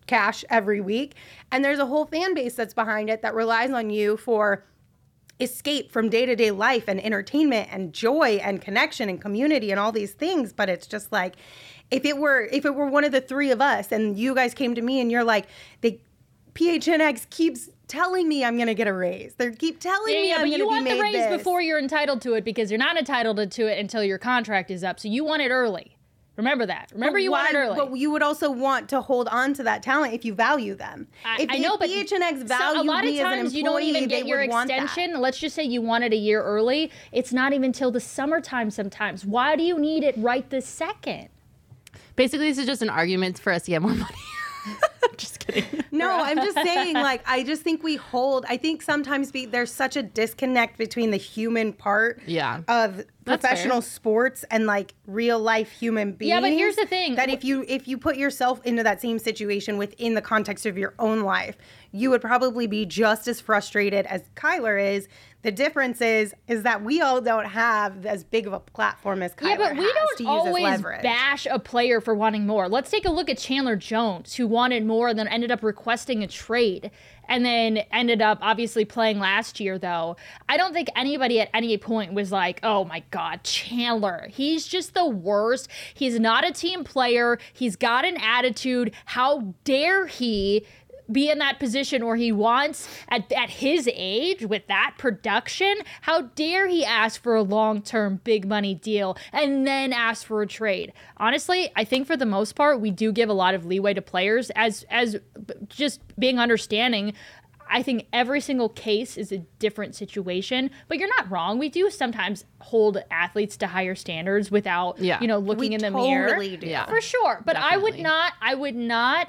cash every week. And there's a whole fan base that's behind it that relies on you for escape from day to day life and entertainment and joy and connection and community and all these things. But it's just like, if it were if it were one of the three of us and you guys came to me and you're like, the PHNX keeps telling me I'm gonna get a raise. They keep telling Yeah, me yeah, I'm gonna you want the raise this. before you're entitled to it because you're not entitled to it until your contract is up. So you want it early. Remember that. Remember you want it early. But you would also want to hold on to that talent if you value them. I, if, I know, if but PHNX so valued a lot of me as an times employee, you don't even get your would want that. extension. Let's just say you want it a year early. It's not even till the summertime sometimes. Why do you need it right this second? Basically, this is just an argument for us to get more money. *laughs* just kidding. No, I'm just saying, like, I just think we hold, I think sometimes be, there's such a disconnect between the human part Yeah. of That's professional fair. sports and like real life human beings. Yeah, but here's the thing. that if you if you put yourself into that same situation within the context of your own life, you would probably be just as frustrated as Kyler is. The difference is is that we all don't have as big of a platform as Kyler Yeah, but we don't always bash a player for wanting more. Let's take a look at Chandler Jones, who wanted more and then ended up requesting a trade and then ended up obviously playing last year, though. I don't think anybody at any point was like, oh my God, Chandler. He's just the worst. He's not a team player. He's got an attitude. How dare he? Be in that position where he wants at, at his age with that production how dare he ask for a long-term big money deal and then ask for a trade honestly i think for the most part we do give a lot of leeway to players as as just being understanding I think every single case is a different situation, but you're not wrong. We do sometimes hold athletes to higher standards without, Yeah. you know, looking We in the mirror. do. Yeah. For sure. But I would not I would not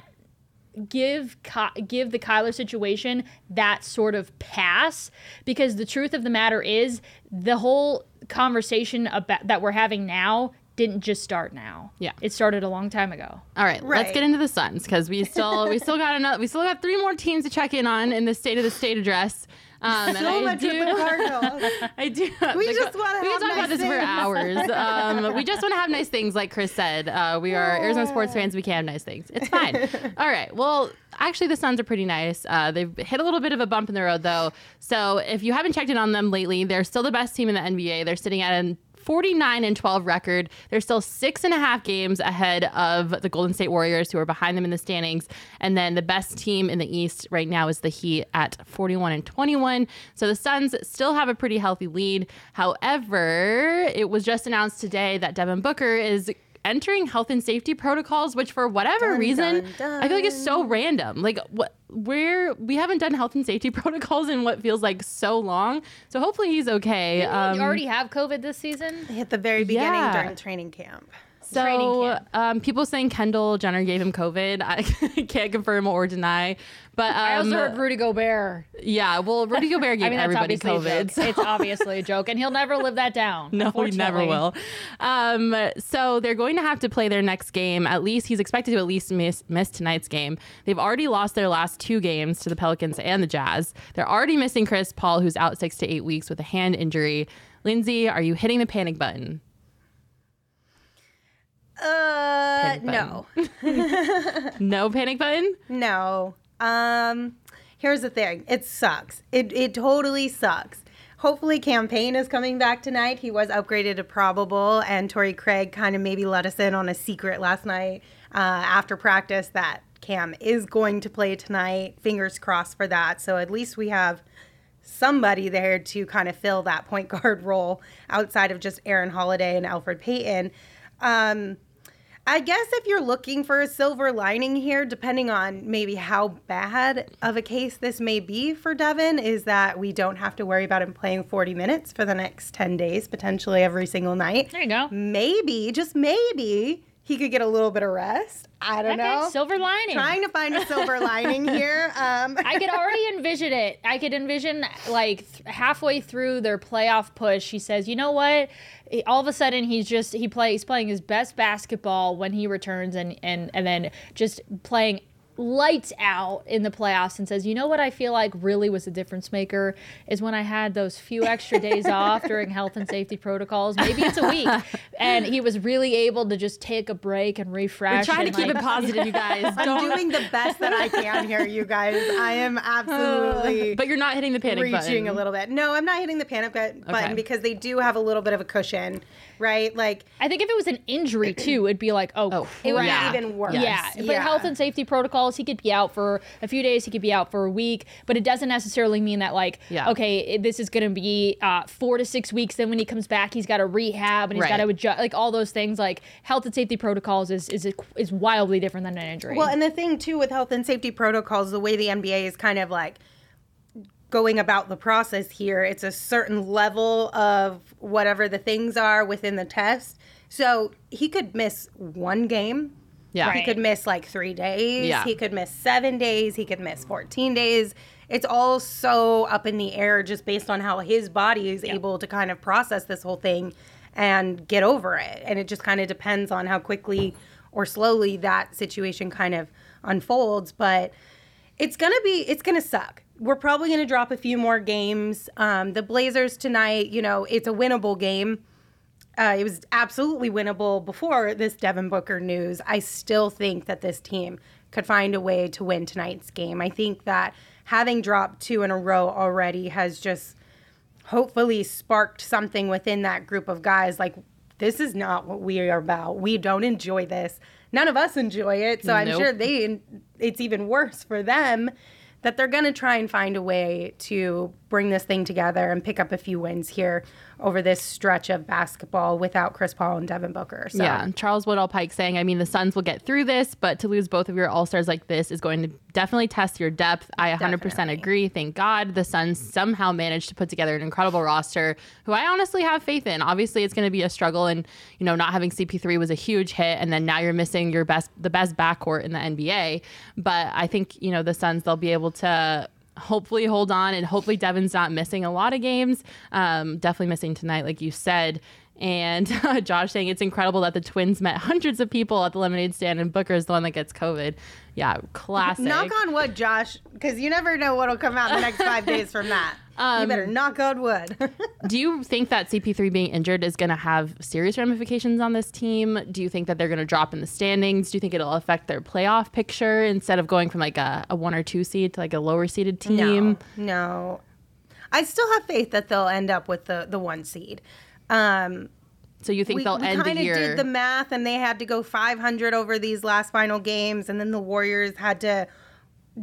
give Ky- give the Kyler situation that sort of pass because the truth of the matter is the whole conversation about that we're having now didn't just start now. Yeah. It started a long time ago. All right, let's get into the Suns because we still we still got another we still got three more teams to check in on in the state of the state address. Um, and So I much do, with the *laughs* Cardinals. I do. We the- just we have can talk about nice this for things. hours. Um, we just want to have nice things, like Chris said. Uh, we are Arizona sports fans. We can have nice things. It's fine. *laughs* All right. Well, actually, the Suns are pretty nice. Uh, they've hit a little bit of a bump in the road, though. So if you haven't checked in on them lately, they're still the best team in the NBA. They're sitting at an 49 and 12 record. They're still six and a half games ahead of the Golden State Warriors, who are behind them in the standings. And then the best team in the East right now is the Heat at 41 and 21. So the Suns still have a pretty healthy lead. However, it was just announced today that Devin Booker is entering health and safety protocols, which for whatever Dun, reason, dun, I feel like it's so random. Like what we're we haven't done health and safety *laughs* protocols in what feels like so long. So hopefully he's okay. Um, you already have COVID this season? At the very beginning Yeah. during training camp. So, um, people saying Kendall Jenner gave him COVID. I *laughs* can't confirm or deny, but um, I also heard Rudy Gobert. yeah. Well, Rudy *laughs* Gobert gave I mean, everybody COVID. so- It's obviously a joke, and he'll never live that down. *laughs* No, he never will. Um, so they're going to have to play their next game. At least he's expected to at least miss, miss tonight's game. They've already lost their last two games to the Pelicans and the Jazz. They're already missing Chris Paul, who's out six to eight weeks with a hand injury. Lindsay, are you hitting the panic button? Uh, no, *laughs* *laughs* No panic button? no. Um, here's the thing. It sucks. It it totally sucks. Hopefully, Cam Payne is coming back tonight. He was upgraded to probable, and Torrey Craig kind of maybe let us in on a secret last night uh, after practice that Cam is going to play tonight. Fingers crossed for that. So at least we have somebody there to kind of fill that point *laughs* guard role outside of just Aaron Holiday and Elfrid Payton. Um, I guess if you're looking for a silver lining here, depending on maybe how bad of a case this may be for Devin, is that we don't have to worry about him playing 40 minutes for the next 10 days, potentially every single night. There you go. Maybe, just maybe, he could get a little bit of rest. I don't know. silver lining. Trying to find a silver *laughs* lining here. Um, I could already *laughs* envision it. I could envision like th- halfway through their playoff push, he says, "You know what? All of a sudden, he's just he plays playing his best basketball when he returns, and and and then just playing." Lights out in the playoffs and says, "You know what I feel like really was a difference maker is when I had those few extra days *laughs* off during health and safety protocols. Maybe it's a week, *laughs* and he was really able to just take a break and refresh. We're trying to and, keep it positive, you guys. *laughs* I'm Don't. doing the best that I can here, you guys. I am absolutely. but you're not hitting the panic reaching button. a little bit. No, I'm not hitting the panic button Okay. because they do have a little bit of a cushion, right? Like I think if it was an injury too, it'd be like, oh, Oh, it would Yeah. be even worse. Yeah, but health and safety protocols, he could be out for a few days, he could be out for a week, but it doesn't necessarily mean that like, Yeah. okay, it- this is going to be uh, four to six weeks. Then when he comes back, he's got to rehab and he's Right. got to adjust, like all those things. Like health and safety protocols is is is wildly different than an injury. Well, and the thing too with health and safety protocols, the way the NBA is kind of like going about the process here, it's a certain level of whatever the things are within the test. So he could miss one game. Yeah. He could miss like three days. Yeah. He could miss seven days. He could miss 14 days. It's all so up in the air just based on how his body is able to kind of process this whole thing and get over it. And it just kind of depends on how quickly or slowly that situation kind of unfolds. But it's gonna be it's gonna suck. We're probably gonna drop a few more games. Um, the Blazers tonight, you know, it's a winnable game. Uh, it was absolutely winnable before this Devin Booker news. I still think that this team could find a way to win tonight's game. I think that having dropped two in a row already has just hopefully sparked something within that group of guys like this is not what we are about. We don't enjoy this. None of us enjoy it. So I'm sure they it's even worse for them that they're going to try and find a way to bring this thing together and pick up a few wins here over this stretch of basketball without Chris Paul and Devin Booker. So Yeah, Charles Woodall Pike saying, I mean, the Suns will get through this, but to lose both of your all stars like this is going to definitely test your depth. I 100% Definitely. agree. Thank God the Suns somehow managed to put together an incredible roster who I honestly have faith in. Obviously, it's going to be a struggle, and you know, not having CP3 was a huge hit, and then now you're missing your best, the best backcourt in the NBA. But I think you know the Suns they'll be able to hopefully hold on and hopefully Devin's not missing a lot of games. Um, definitely missing tonight, like you said. And *laughs* Josh saying it's incredible that the Twins met hundreds of people at the lemonade stand, and Booker is the one that gets COVID. Yeah, classic. Knock on wood, Josh, because you never know what'll come out in the next five days from that. You better Um, knock on wood. *laughs* Do you think that CP3 being injured is going to have serious ramifications on this team? Do you think that they're going to drop in the standings? Do you think it'll affect their playoff picture instead of going from like a, a one or two seed to like a lower seeded team? No, no. I still have faith that they'll end up with the, the one seed. Um, So you think we they'll we end the kind of did the math, and they had to go 500 over these last final games, and then the Warriors had to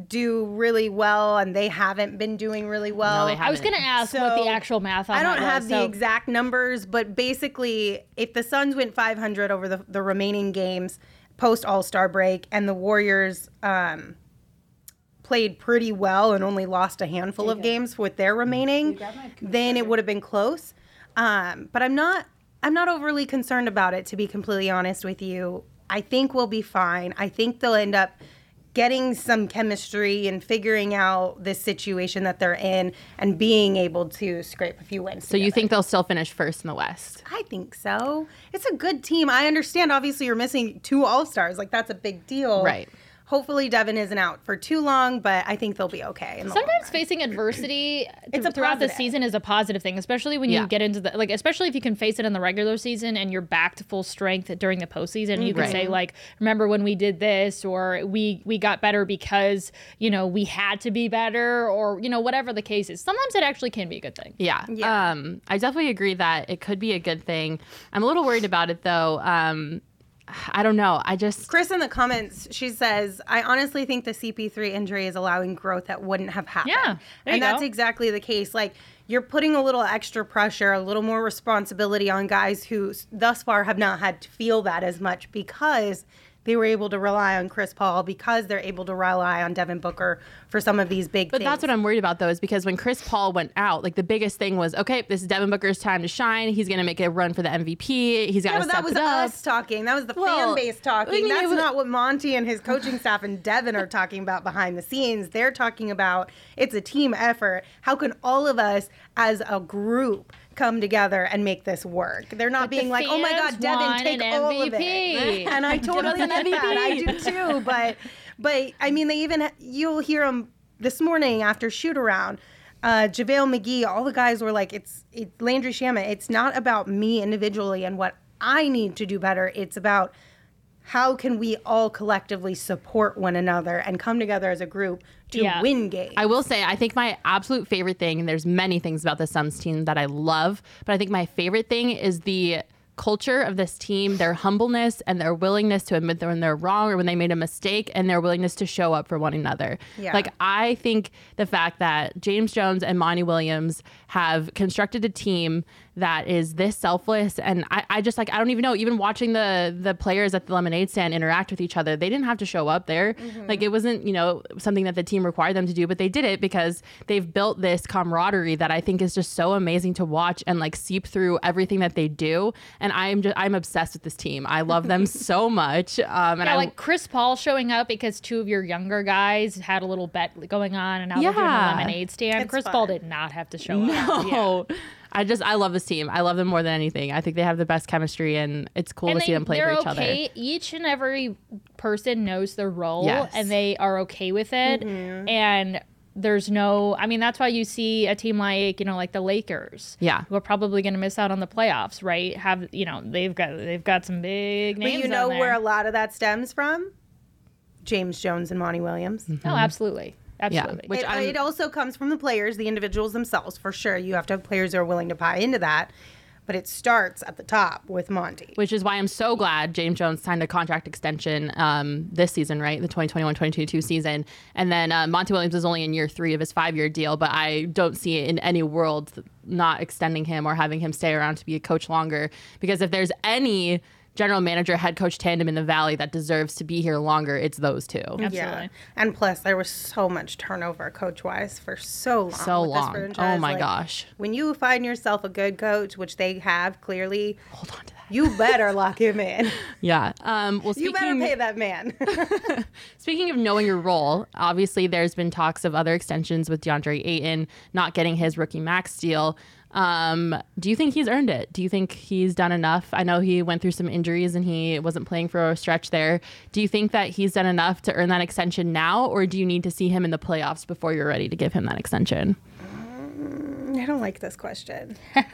do really well, and they haven't been doing really well. they I was going to ask what the actual math on I don't that have was, the so- exact numbers, but basically, if the Suns went 500 over the, the remaining games post All Star break, and the Warriors um, played pretty well and only lost a handful of games with their remaining, then it would have been close. Um, but I'm not. I'm not overly concerned about it, to be completely honest with you. I think we'll be fine. I think they'll end up getting some chemistry and figuring out this situation that they're in and being able to scrape a few wins. so you think they'll still finish first in the West? I think so. It's a good team. I understand. Obviously, you're missing two All Stars. Like that's a big deal. Right. Hopefully, Devin isn't out for too long, but I think they'll be okay. in the long Sometimes run. facing adversity *clears throat* It's a throughout the season is a positive thing, especially when you get into the like, especially if you can face it in the regular season and you're back to full strength during the postseason. You can Right. say like, "Remember when we did this?" or "We we got better because you know we had to be better," or you know whatever the case is. Sometimes it actually can be a good thing. Yeah. Yeah. Um, I definitely agree that it could be a good thing. I'm a little worried about it though. Um, I don't know. I just Chris in the comments, she says, I honestly think the CP3 injury is allowing growth that wouldn't have happened. Yeah, there and you that's go. exactly the case. Like, you're putting a little extra pressure, a little more responsibility on guys who thus far have not had to feel that as much because they were able to rely on Chris Paul, because they're able to rely on Devin Booker for some of these big But things. that's what I'm worried about though, is because when Chris Paul went out, like the biggest thing was, okay, this is Devin Booker's time to shine. He's gonna make a run for the MVP. He's got Yeah, to step that was us talking. That was the Well, fan base talking. I mean, That's was- not what Monty and his coaching staff and Devin are talking about behind the scenes. They're talking about it's a team effort. How can all of us as a group come together and make this work? They're not being the like, "Oh my God, Devin, take all of it." And I *laughs* totally get that. I do too. But but I mean, they even you'll hear them this morning after shoot around. Uh, JaVale McGee, all the guys were like, it's it, Landry Shamet. It's not about me individually and what I need to do better. It's about how can we all collectively support one another and come together as a group to Yeah. win games. I will say, I think my absolute favorite thing, and there's many things about the Suns team that I love, but I think my favorite thing is the culture of this team, their humbleness and their willingness to admit when they're wrong or when they made a mistake and their willingness to show up for one another. Yeah. Like I think the fact that James Jones and Monty Williams have constructed a team that is this selfless and I, I just like I don't even know, even watching the the players at the lemonade stand interact with each other, they didn't have to show up there. Like it wasn't, you know, something that the team required them to do, but they did it because they've built this camaraderie that I think is just so amazing to watch and like seep through everything that they do. And I'm just I'm obsessed with this team. I love them *laughs* so much. Um and Yeah, I like Chris Paul showing up because two of your younger guys had a little bet going on, and now they're doing a lemonade stand. It's Chris fun. Paul did not have to show up. *laughs* Yeah. No. I just I love this team. I love them more than anything. I think they have the best chemistry and it's cool and to see them play for they're each okay. other. Each and every person knows their role, Yes. and they are okay with it. Mm-hmm. And there's no, I mean, that's why you see a team like you know, like the Lakers, Yeah. who are probably going to miss out on the playoffs, right? Have you know they've got they've got some big names but you know on where a lot of that stems from? James Jones and Monty Williams. Oh, absolutely, absolutely. Mm-hmm. Which it, I'm- it also comes from the players, the individuals themselves, for sure. You have to have players who are willing to buy into that. But it starts at the top with Monty. Which is why I'm so glad James Jones signed a contract extension um, this season, right? The 2021-2022 season. And then uh, Monty Williams is only in year three of his five-year deal, but I don't see it in any world not extending him or having him stay around to be a coach longer. Because if there's any general manager head coach tandem in the Valley that deserves to be here longer, it's those two. Absolutely. And plus, there was so much turnover coach wise for so long. So long. Oh my Like, gosh. When you find yourself a good coach, which they have clearly, Hold on to that. you better lock him in. *laughs* Yeah. Um, well, You better pay that man. *laughs* *laughs* Speaking of knowing your role, obviously there's been talks of other extensions with DeAndre Ayton not getting his rookie max deal. Um, do you think he's earned it? Do you think he's done enough? I know he went through some injuries and he wasn't playing for a stretch there. Do you think that he's done enough to earn that extension now, or do you need to see him in the playoffs before you're ready to give him that extension? I don't like this question. *laughs*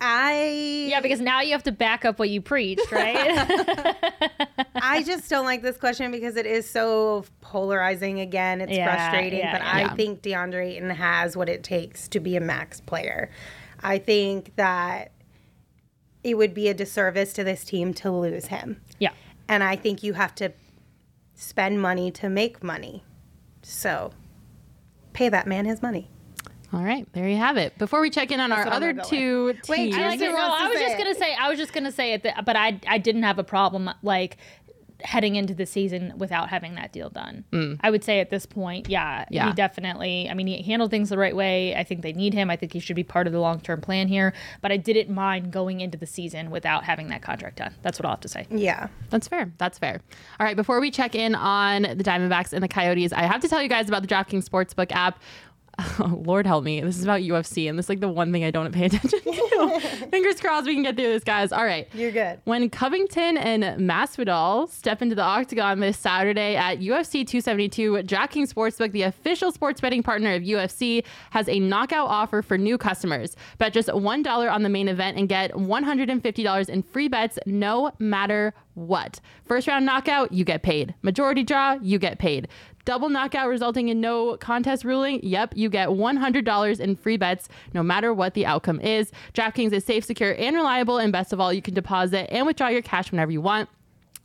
I Yeah, because now you have to back up what you preached, right? *laughs* I just don't like this question because it is so polarizing again. It's Yeah, frustrating, yeah, but yeah. I think DeAndre Ayton has what it takes to be a max player. I think that it would be a disservice to this team to lose him. yeah. And I think you have to spend money to make money. So pay that man his money. All right, there you have it. Before we check in on our other two with. Wait, teams, I I like like it. it. Well, wants to I was just it. gonna say, I was just gonna say it, th- but I, I didn't have a problem like heading into the season without having that deal done. Mm. I would say at this point, yeah, Yeah. he definitely. I mean, he handled things the right way. I think they need him. I think he should be part of the long term plan here. But I didn't mind going into the season without having that contract done. That's what I'll have to say. Yeah. That's fair. That's fair. All right, before we check in on the Diamondbacks and the Coyotes, I have to tell you guys about the DraftKings Sportsbook app. Oh, *laughs* Lord help me. This is about UFC, and this is like the one thing I don't pay *laughs* attention to. *laughs* Fingers crossed we can get through this, guys. All right. You're good. When Covington and Masvidal step into the octagon this Saturday at UFC 272, DraftKings Sportsbook, the official sports betting partner of UFC, has a knockout offer for new customers. Bet just $1 on the main event and get $150 in free bets no matter what. First round knockout, you get paid. Majority draw, you get paid. Double knockout resulting in no contest ruling, yep, you get $100 in free bets no matter what the outcome is. DraftKings is safe, secure, and reliable, and best of all, you can deposit and withdraw your cash whenever you want.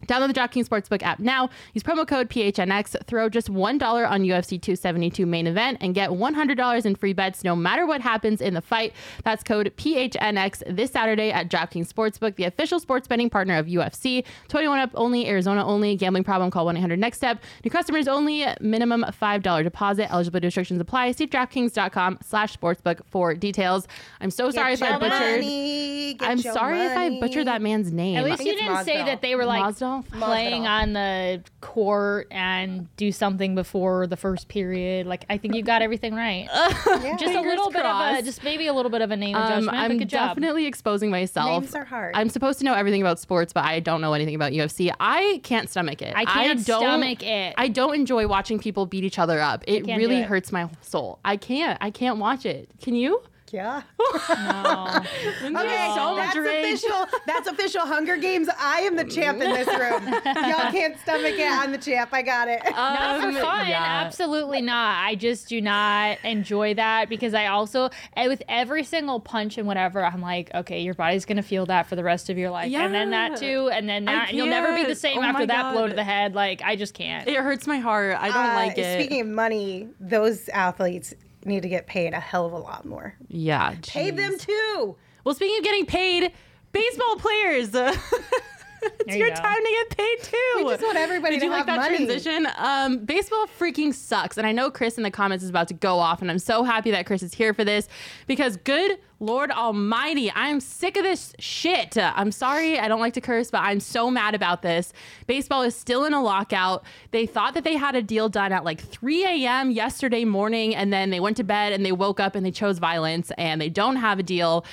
Download the DraftKings Sportsbook app now. Use promo code PHNX. Throw just $1 on UFC 272 main event and get $100 in free bets no matter what happens in the fight. That's code PHNX this Saturday at DraftKings Sportsbook, the official sports betting partner of UFC. 21 up only, Arizona only. Gambling problem, call 1 800 NEXT STEP. New customers only, minimum $5 deposit. Eligibility restrictions apply. See DraftKings.com slash sportsbook for details. I'm so sorry if I butchered. money, get I'm your sorry if I butchered that man's name. At least you didn't say that they were like Masvidal? playing on the court and do something before the first period. Like I think you got everything right. *laughs* just a Fingers little bit of a, crossed. just maybe a little bit of a name Um, adjustment. I'm but good job. definitely exposing myself. Names are hard. I'm supposed to know everything about sports, but I don't know anything about UFC. I can't stomach it. I can't don't, stomach it. I don't enjoy watching people beat each other up. It really it. hurts my soul. I can't. I can't watch it. Can you? Yeah. *laughs* No. Okay, so that's much official. That's official Hunger Games. I am the champ in this room. *laughs* Y'all can't stomach it. I'm the champ. I got it. Not for Um, fun. yeah. Absolutely not. I just do not enjoy that because I also, with every single punch and whatever, I'm like, okay, your body's gonna feel that for the rest of your life, yeah. and then that too, and then that, and you'll never be the same Oh after that blow to the head. Like I just can't. It hurts my heart. I don't Uh, like it. Speaking of money, those athletes need to get paid a hell of a lot more. yeah. Pay them too. Well, speaking of getting paid, baseball players. *laughs* it's you your go. time to get paid too. We just want everybody Did to you like that money. transition? Um, baseball freaking sucks, and I know Chris in the comments is about to go off, and I'm so happy that Chris is here for this because good Lord Almighty, I'm sick of this shit. I'm sorry, I don't like to curse, but I'm so mad about this. Baseball is still in a lockout. They thought that they had a deal done at like 3 a.m. yesterday morning, and then they went to bed and they woke up and they chose violence, and they don't have a deal.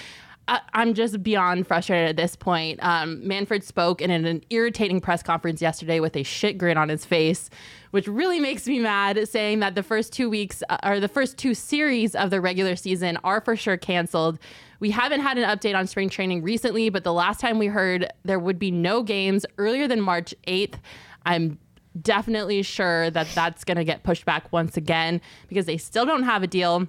I- I'm just beyond frustrated at this point. Um, Manfred spoke in an irritating press conference yesterday with a shit grin on his face, which really makes me mad, saying that the first two weeks uh, or the first two series of the regular season are for sure canceled. We haven't had an update on spring training recently, but the last time we heard there would be no games earlier than March 8th. I'm definitely sure that that's going to get pushed back once again because they still don't have a deal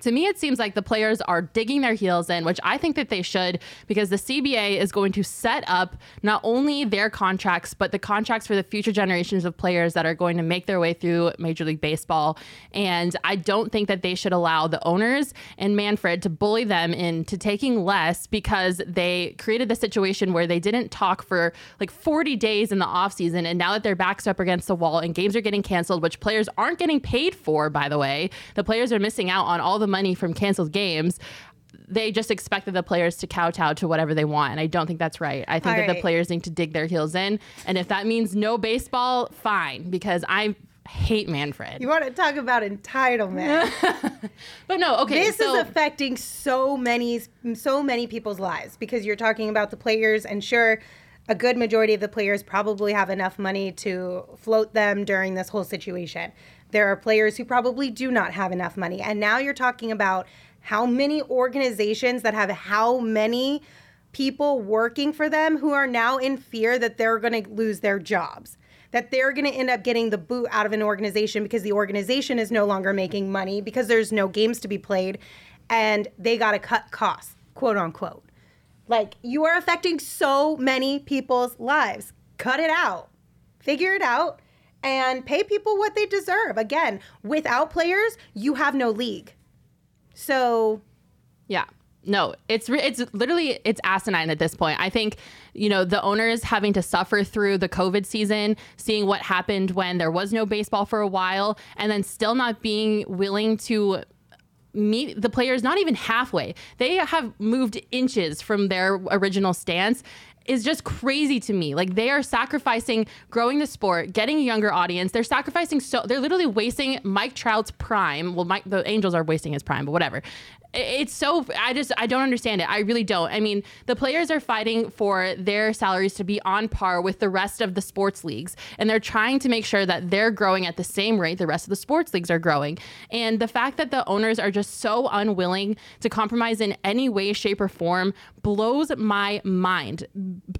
to me it seems like the players are digging their heels in which i think that they should because the cba is going to set up not only their contracts but the contracts for the future generations of players that are going to make their way through major league baseball. And i don't think that they should allow the owners and manfred to bully them into taking less because they created the situation where they didn't talk for like 40 days in the offseason and now that their backs up against the wall and games are getting canceled which players aren't getting paid for by the way the players are missing out on all the money from canceled games they just expected the players to kowtow to whatever they want and i don't think that's right i think All that the players need to dig their heels in and if that means no baseball fine because i hate Manfred. You want to talk about entitlement? *laughs* but no, okay. this so, is affecting so many so many people's lives because you're talking about the players and sure a good majority of the players probably have enough money to float them during this whole situation. There are players who probably do not have enough money. And now you're talking about how many organizations that have how many people working for them who are now in fear that they're going to lose their jobs that they're going to end up getting the boot out of an organization because the organization is no longer making money because there's no games to be played and they got to cut costs, quote unquote. Like you are affecting so many people's lives. Cut it out. Figure it out and pay people what they deserve. Again, without players, you have no league. So, yeah. No, it's re- it's literally it's asinine at this point. I think you know the owners having to suffer through the COVID season, seeing what happened when there was no baseball for a while, and then still not being willing to meet the players not even halfway. They have moved inches from their original stance is just crazy to me. Like they are sacrificing growing the sport, getting a younger audience. They're sacrificing so they're literally wasting Mike Trout's prime. Well, Mike the Angels are wasting his prime, but whatever it's so i just i don't understand it. I really don't. I mean the players are fighting for their salaries to be on par with the rest of the sports leagues and they're trying to make sure that they're growing at the same rate the rest of the sports leagues are growing. And the fact that the owners are just so unwilling to compromise in any way shape or form blows my mind.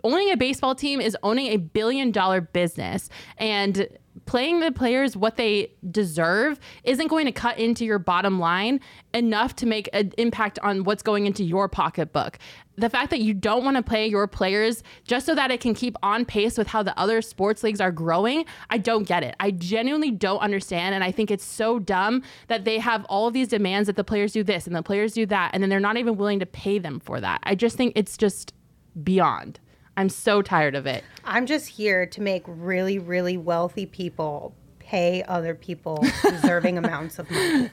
Owning a baseball team is owning a billion dollar business and playing the players what they deserve isn't going to cut into your bottom line enough to make an impact on what's going into your pocketbook. The fact that you don't want to play your players just so that it can keep on pace with how the other sports leagues are growing, I don't get it. I genuinely don't understand. And I think it's so dumb that they have all of these demands that the players do this and the players do that, and then they're not even willing to pay them for that. I just think it's just beyond. I'm so tired of it. I'm just here to make really, really wealthy people pay other people *laughs* deserving amounts of money.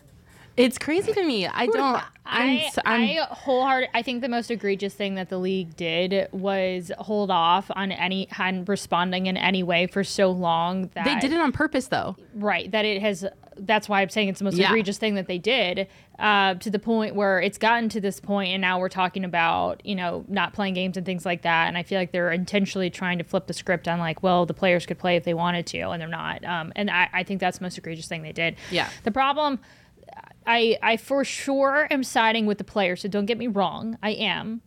It's crazy to me. I don't. I'm, I, I'm, I wholehearted. I think the most egregious thing that the league did was hold off on any on responding in any way for so long that they did it on purpose, though. Right. That it has. That's why I'm saying it's the most yeah. egregious thing that they did. Uh, to the point where it's gotten to this point, and now we're talking about you know not playing games and things like that. And I feel like they're intentionally trying to flip the script on like, well, the players could play if they wanted to, and they're not. Um, and I, I think that's the most egregious thing they did. Yeah. The problem I I for sure am siding with the players, so don't get me wrong. I am.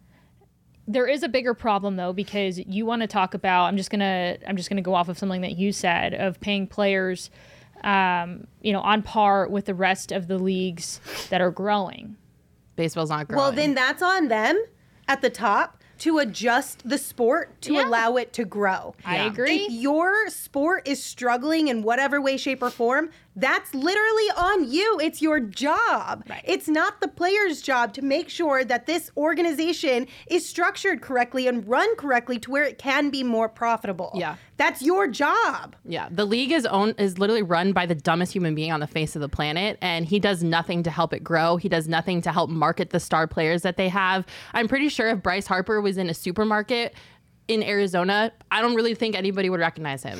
There is a bigger problem though because you want to talk about. I'm just gonna I'm just gonna go off of something that you said of paying players, um, you know, on par with the rest of the leagues that are growing. Baseball's not growing. Well, then that's on them at the top to adjust the sport to yeah. allow it to grow. I yeah. agree. If your sport is struggling in whatever way, shape, or form, that's literally on you. It's your job. Right. It's not the player's job to make sure that this organization is structured correctly and run correctly to where it can be more profitable. Yeah. That's your job. Yeah. The league is own is literally run by the dumbest human being on the face of the planet and he does nothing to help it grow. He does nothing to help market the star players that they have. I'm pretty sure if Bryce Harper was in a supermarket in Arizona, I don't really think anybody would recognize him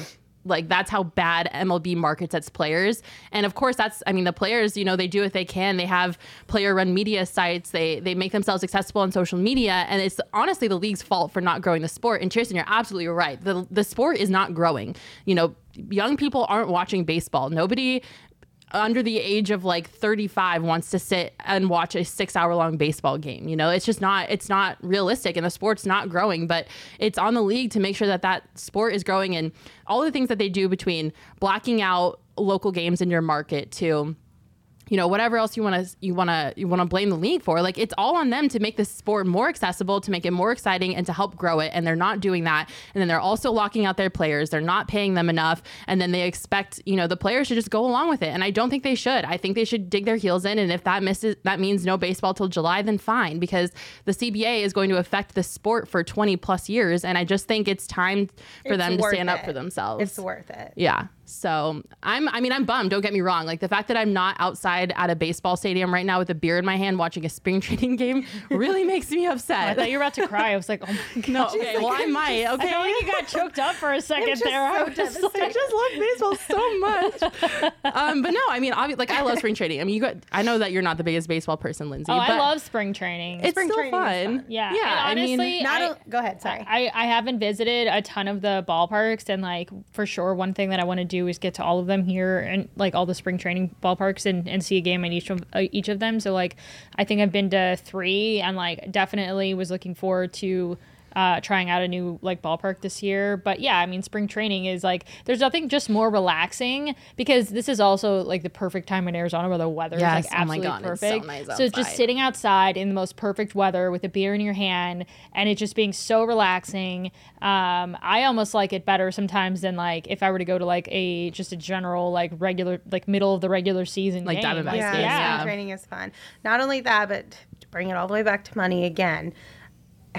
like that's how bad MLB markets its players. And of course, that's I mean the players, you know, they do what they can. They have player-run media sites. They they make themselves accessible on social media, and it's honestly the league's fault for not growing the sport. And Tristan, you're absolutely right. The the sport is not growing. You know, young people aren't watching baseball. Nobody under the age of like 35 wants to sit and watch a six hour long baseball game. You know, it's just not, it's not realistic and the sport's not growing, but it's on the league to make sure that that sport is growing and all the things that they do between blacking out local games in your market to you know whatever else you want to you want to you want to blame the league for like it's all on them to make this sport more accessible to make it more exciting and to help grow it and they're not doing that. And then they're also locking out their players. They're not paying them enough. And then they expect you know the players to just go along with it. And I don't think they should. I think they should dig their heels in. And if that misses that means no baseball till July then fine because the CBA is going to affect the sport for 20 plus years. And I just think it's time for it's them to stand it. up for themselves it's worth it. Yeah So I'm, I mean, I'm bummed. Don't get me wrong. Like the fact that I'm not outside at a baseball stadium right now with a beer in my hand watching a spring *laughs* training game really makes me upset. I thought you were about to cry. I was like, oh my god. *laughs* no, okay, well I might. *laughs* I Okay, felt like you got choked up for a second there. I so was just devastated. I just love baseball so much. um, but no, I mean, obvi- like I love spring training. I mean, you got. I know that you're not the biggest baseball person, Lindsay. Oh, but I love spring training. It's Spring still training fun. fun. Yeah, yeah. and I mean, honestly, Not I- a, go ahead. Sorry. I, I haven't visited a ton of the ballparks and like for sure one thing that I want to do is get to all of them here and like all the spring training ballparks and, and see a game in each of uh, each of them. So like I think I've been to three and like definitely was looking forward to uh, trying out a new like ballpark this year. But yeah, I mean spring training is like there's nothing just more relaxing because this is also like the perfect time in Arizona where the weather Yes. is Oh like my absolutely God, it's so perfect. nice so it's just sitting outside in the most perfect weather with a beer in your hand and it just being so relaxing. Um, I almost like it better sometimes than like if I were to go to like a just a general like regular like middle of the regular season Like game. Diamondbacks Like, yeah, yeah. spring training is fun. Not only that, but to bring it all the way back to money again,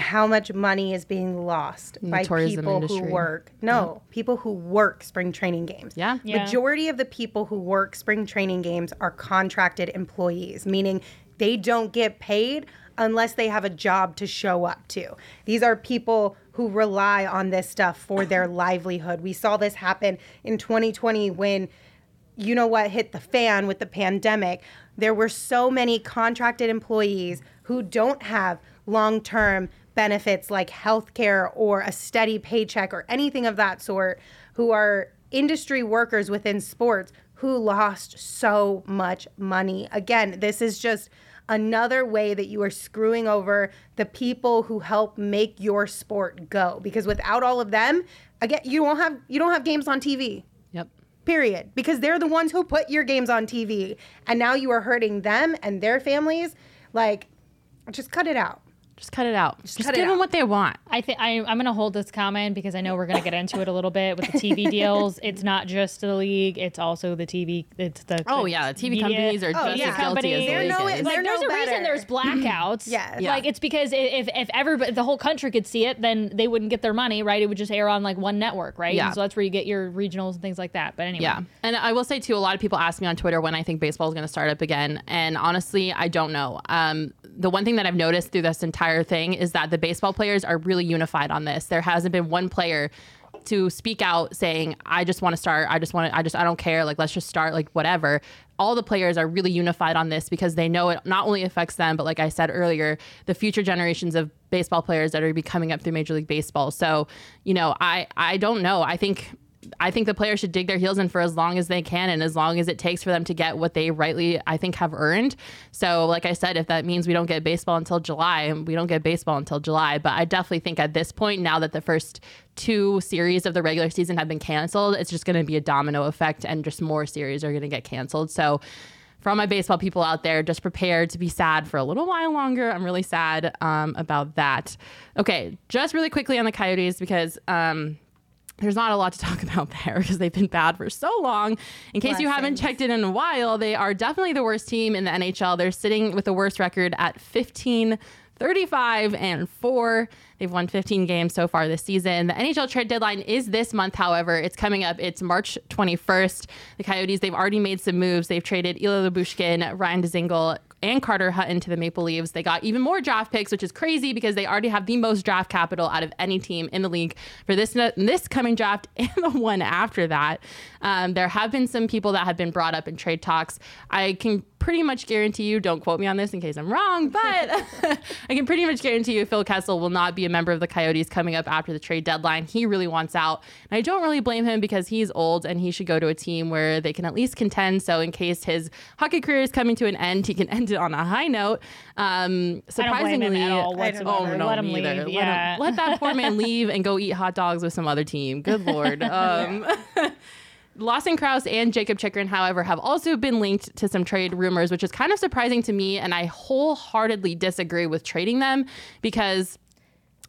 how much money is being lost by people industry. who work. No, people who work spring training games. Yeah. Yeah. Majority of the people who work spring training games are contracted employees, meaning they don't get paid unless they have a job to show up to. These are people who rely on this stuff for their *coughs* livelihood. We saw this happen in 2020 when you know what hit the fan with the pandemic. There were so many contracted employees who don't have long term benefits like healthcare or a steady paycheck or anything of that sort, who are industry workers within sports who lost so much money. Again, this is just another way that you are screwing over the people who help make your sport go because without all of them again you won't have you don't have games on TV Yep. period because they're the ones who put your games on TV and now you are hurting them and their families like just cut it out Just cut it out. Just, cut it give them out. what they want. I think I'm gonna hold this comment because I know we're gonna get into it a little bit with the TV *laughs* deals. It's not just the league; it's also the TV. It's the Oh the yeah, the TV media- companies are Oh, just yeah. as guilty as the Companies. They're league no- is. they're like there's no a reason there's *clears throat* blackouts. Yeah. Yeah. Like it's because if if everybody the whole country could see it, then they wouldn't get their money, right? It would just air on like one network, right? Yeah. And so that's where you get your regionals and things like that. But anyway, Yeah. And I will say too, a lot of people ask me on Twitter when I think baseball is going to start up again. And honestly, I don't know. Um, the one thing that I've noticed through this entire thing is that the baseball players are really unified on this. There hasn't been one player to speak out saying, I just want to start. I just want to, I just, I don't care. Like, let's just start, like, whatever. All the players are really unified on this because they know it not only affects them, but like I said earlier, the future generations of baseball players that are be coming up through Major League Baseball. So, you know, I, I don't know. I think I think the players should dig their heels in for as long as they can and as long as it takes for them to get what they rightly, I think, have earned. So, like I said, if that means we don't get baseball until July, we don't get baseball until July. But I definitely think at this point, now that the first two series of the regular season have been canceled, it's just going to be a domino effect and just more series are going to get canceled. So, for all my baseball people out there, just prepared to be sad for a little while longer. I'm really sad um, about that. Okay, just really quickly on the Coyotes because. Um, there's not a lot to talk *laughs* about there because they've been bad for so long. In case you haven't checked it in a while, they are definitely the worst team in the NHL. They're sitting with the worst record at 15 35 and 4. They've won 15 games so far this season. The NHL trade deadline is this month, however. It's coming up. It's March 21st. The Coyotes, they've already made some moves. They've traded Ilya Lyubushkin, Ryan Dzingel, and Carter Hutton to the Maple Leaves. They got even more draft picks, which is crazy because they already have the most draft capital out of any team in the league for this this coming draft *laughs* and the one after that. Um, there have been some people that have been brought up in trade talks. I can pretty much guarantee you, don't quote me on this in case I'm wrong, but *laughs* I can pretty much guarantee you Phil Kessel will not be a member of the Coyotes coming up after the trade deadline. He really wants out. And I don't really blame him because he's old and he should go to a team where they can at least contend. So in case his hockey career is coming to an end, he can *laughs* end it on a high note. Um, I don't blame surprisingly, him at all I don't whatsoever. Oh no, Let him leave. either. Let, yeah. him- let that poor man *laughs* leave and go eat hot dogs with some other team. Good lord. Um, *laughs* Lawson Crouse and Jacob Chychrun, however, have also been linked to some trade rumors, which is kind of surprising to me. And I wholeheartedly disagree with trading them because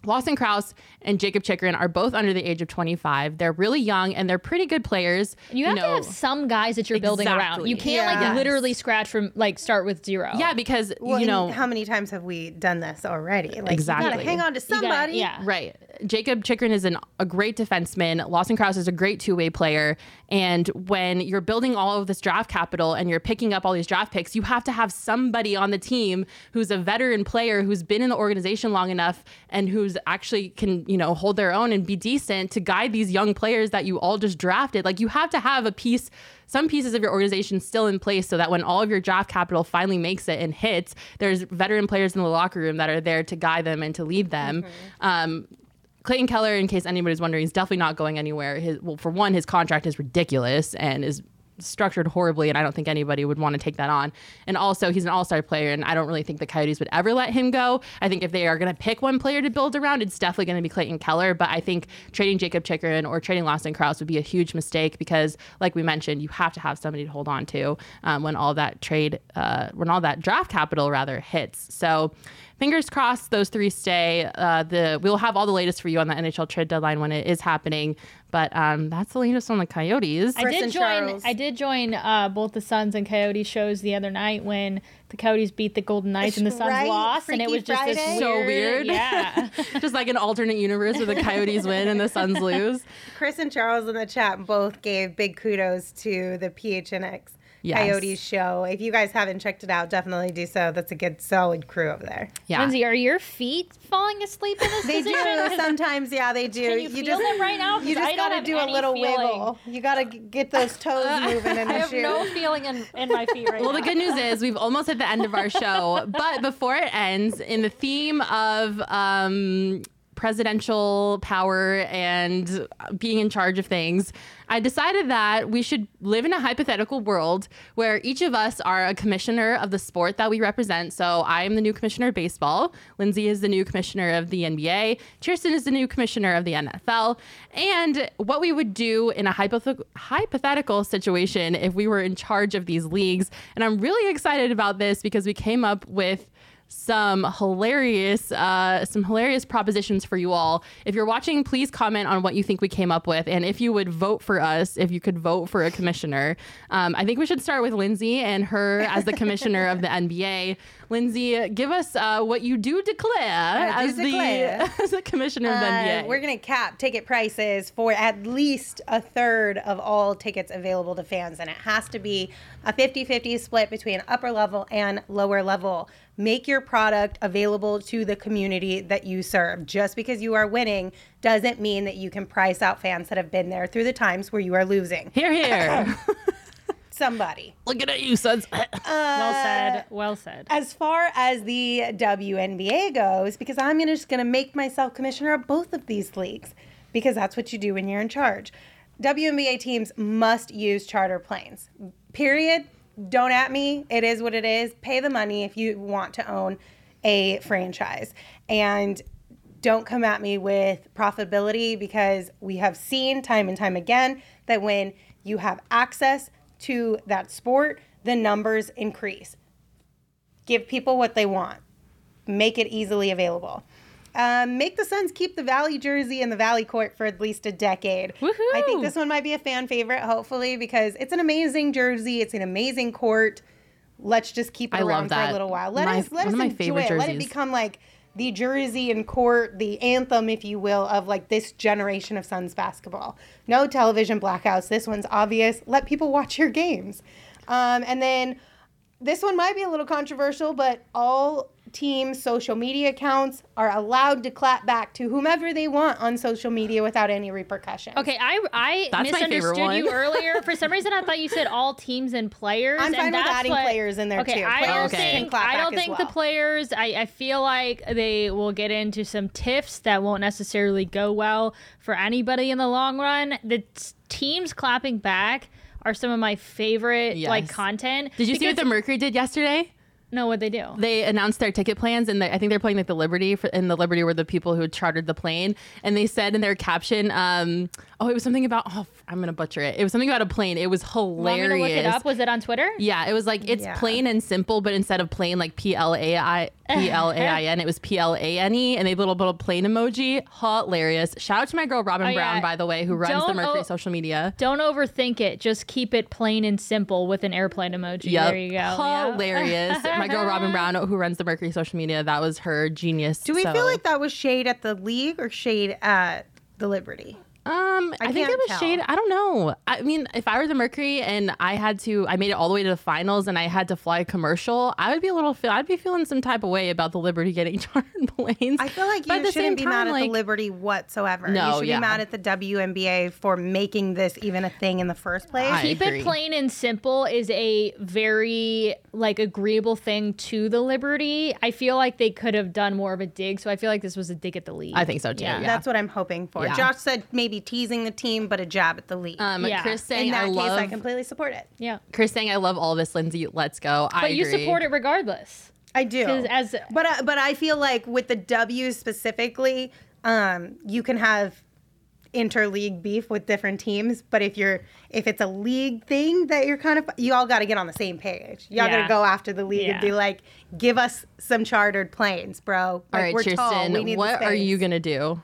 Lawson Crouse and Jacob Chychrun are both under the age of 25. They're really young and they're pretty good players. you have know, to have some guys that you're building around. You can't like literally scratch from like start with zero. yeah, because well, you know how many times have we done this already like Exactly. you gotta hang on to You gotta- somebody yeah. Right. Jacob Chychrun is an, a great defenseman. Lawson Crouse is a great two way player. And when you're building all of this draft capital and you're picking up all these draft picks, you have to have somebody on the team who's a veteran player who's been in the organization long enough and who's actually can, you know, hold their own and be decent to guide these young players that you all just drafted. Like you have to have a piece some pieces of your organization still in place so that when all of your draft capital finally makes it and hits, there's veteran players in the locker room that are there to guide them and to lead them. Mm-hmm. Um, Clayton Keller, in case anybody's wondering, is definitely not going anywhere. His, well, for one, his contract is ridiculous and is structured horribly, and I don't think anybody would want to take that on. And also, he's an all star player, and I don't really think the Coyotes would ever let him go. I think if they are going to pick one player to build around, it's definitely going to be Clayton Keller. But I think trading Jacob Chychrun or trading Lawson Crouse would be a huge mistake because, like we mentioned, you have to have somebody to hold on to um, when all that trade, uh, when all that draft capital rather hits. So fingers crossed those three stay. Uh, the we'll have all the latest for you on the NHL trade deadline when it is happening. But um, that's the latest on the Coyotes. I did join. I did join uh, both the Suns and Coyotes shows the other night when the Coyotes beat the Golden Knights and the Suns right? lost, Freaky and it was just this weird, so weird. Yeah, *laughs* just like an alternate universe where the Coyotes win and the Suns lose. Chris and Charles in the chat both gave big kudos to the PHNX yes. Coyotes show. If you guys haven't checked it out, definitely do so. That's a good, solid crew over there. Yeah. Lindsay, are your feet falling asleep in this they position? do *laughs* sometimes. Yeah, they do. Can you, you feel just, them right now? You just got to do a little feeling. wiggle. You got to get those *laughs* toes moving in the I have shoe. no feeling in, in my feet right well, now. the good news is we've almost at the end of our show, *laughs* but before it ends, in the theme of um, presidential power and being in charge of things, I decided that we should live in a hypothetical world where each of us are a commissioner of the sport that we represent. So I am the new commissioner of baseball. Lindsay is the new commissioner of the NBA. Kirsten is the new commissioner of the NFL. And what we would do in a hypoth- hypothetical situation if we were in charge of these leagues. And I'm really excited about this because we came up with some hilarious uh, some hilarious propositions for you all. If you're watching, please comment on what you think we came up with, and if you would vote for us, if you could vote for a commissioner. Um, I think we should start with Lindsay and her as the commissioner of the *laughs* NBA. Lindsay, give us uh, what you do declare as the *laughs* as the commissioner of the uh, NBA. We're going to cap ticket prices for at least a third of all tickets available to fans, and it has to be a 50-50 split between upper level and lower level make your product available to the community that you serve. Just because you are winning doesn't mean that you can price out fans that have been there through the times where you are losing. Hear, hear. *laughs* Somebody. Looking at you, Suns. *laughs* uh, well said. Well said. As far as the WNBA goes, because I'm gonna, just going to make myself commissioner of both of these leagues, because that's what you do when you're in charge. WNBA teams must use charter planes. Period don't at me. It is what it is. Pay the money if you want to own a franchise. And don't come at me with profitability because we have seen time and time again that when you have access to that sport, the numbers increase. Give people what they want, make it easily available. Um, make the Suns keep the Valley jersey in the Valley Court for at least a decade. Woo-hoo. I think this one might be a fan favorite, hopefully, because it's an amazing jersey. It's an amazing court. Let's just keep it I around for a little while. Let my, us let us enjoy it. Jerseys. Let it become like the jersey and court, the anthem, if you will, of like this generation of Suns basketball. No television blackouts. This one's obvious. Let people watch your games. Um, and then this one might be a little controversial, but all team social media accounts are allowed to clap back to whomever they want on social media without any repercussions. Okay, I I that's misunderstood you *laughs* earlier. For some reason, I thought you said all teams and players. I'm fine and with adding what, players in there okay, too. I don't okay. think I don't think well. the players. I, I feel like they will get into some tiffs that won't necessarily go well for anybody in the long run. The teams clapping back are some of my favorite yes. like content. Did you see what the Mercury did yesterday? No, what they do? They announced their ticket plans, and I think they're playing like the Liberty. For, and the Liberty were the people who chartered the plane, and they said in their caption, um, "Oh, it was something about. Oh, I'm gonna butcher it. It was something about a plane. It was hilarious. Want me to look it up? Was it on Twitter? Yeah, it was like it's yeah. plain and simple, but instead of plain like P L A I *laughs* P L A I N, it was P L A N E, and they little little plane emoji. Hilarious. Shout out to my girl Robin oh, Brown, yeah. by the way, who runs Don't the Mercury o- social media. Don't overthink it. Just keep it plain and simple with an airplane emoji. Yep. There you go. Hilarious. *laughs* my girl Robin Brown, who runs the Mercury social media, that was her genius. Do we so- feel like that was shade at the league or shade at the Liberty? Um, I, think it was tell. shade. I don't know. I mean, if I were the Mercury and I had to, I made it all the way to the finals and I had to fly a commercial, I would be a little. Feel, I'd be feeling some type of way about the Liberty getting *laughs* chartered planes. I feel like But at you the shouldn't same be mad at like, the Liberty whatsoever. No, you should yeah. be mad at the WNBA for making this even a thing in the first place. I Keep agree. it plain and simple is a very like agreeable thing to the Liberty. I feel like they could have done more of a dig, so I feel like this was a dig at the league. I think so too. Yeah. That's what I'm hoping for. Yeah. Josh said maybe teasing the team, but a jab at the league. Um, Yeah. Chris saying in that I case, love. I completely support it. yeah. Chris saying I love all this. Lindsay, let's go. I But you agree. support it regardless. I do. as- but I, but I feel like with the W specifically, um, you can have interleague beef with different teams. But if you're if it's a league thing that you're kind of you all got to get on the same page. Y'all got to go after the league and be like, give us some chartered planes, bro. Like, All right, we're tall. Tristan, We need what are you gonna do?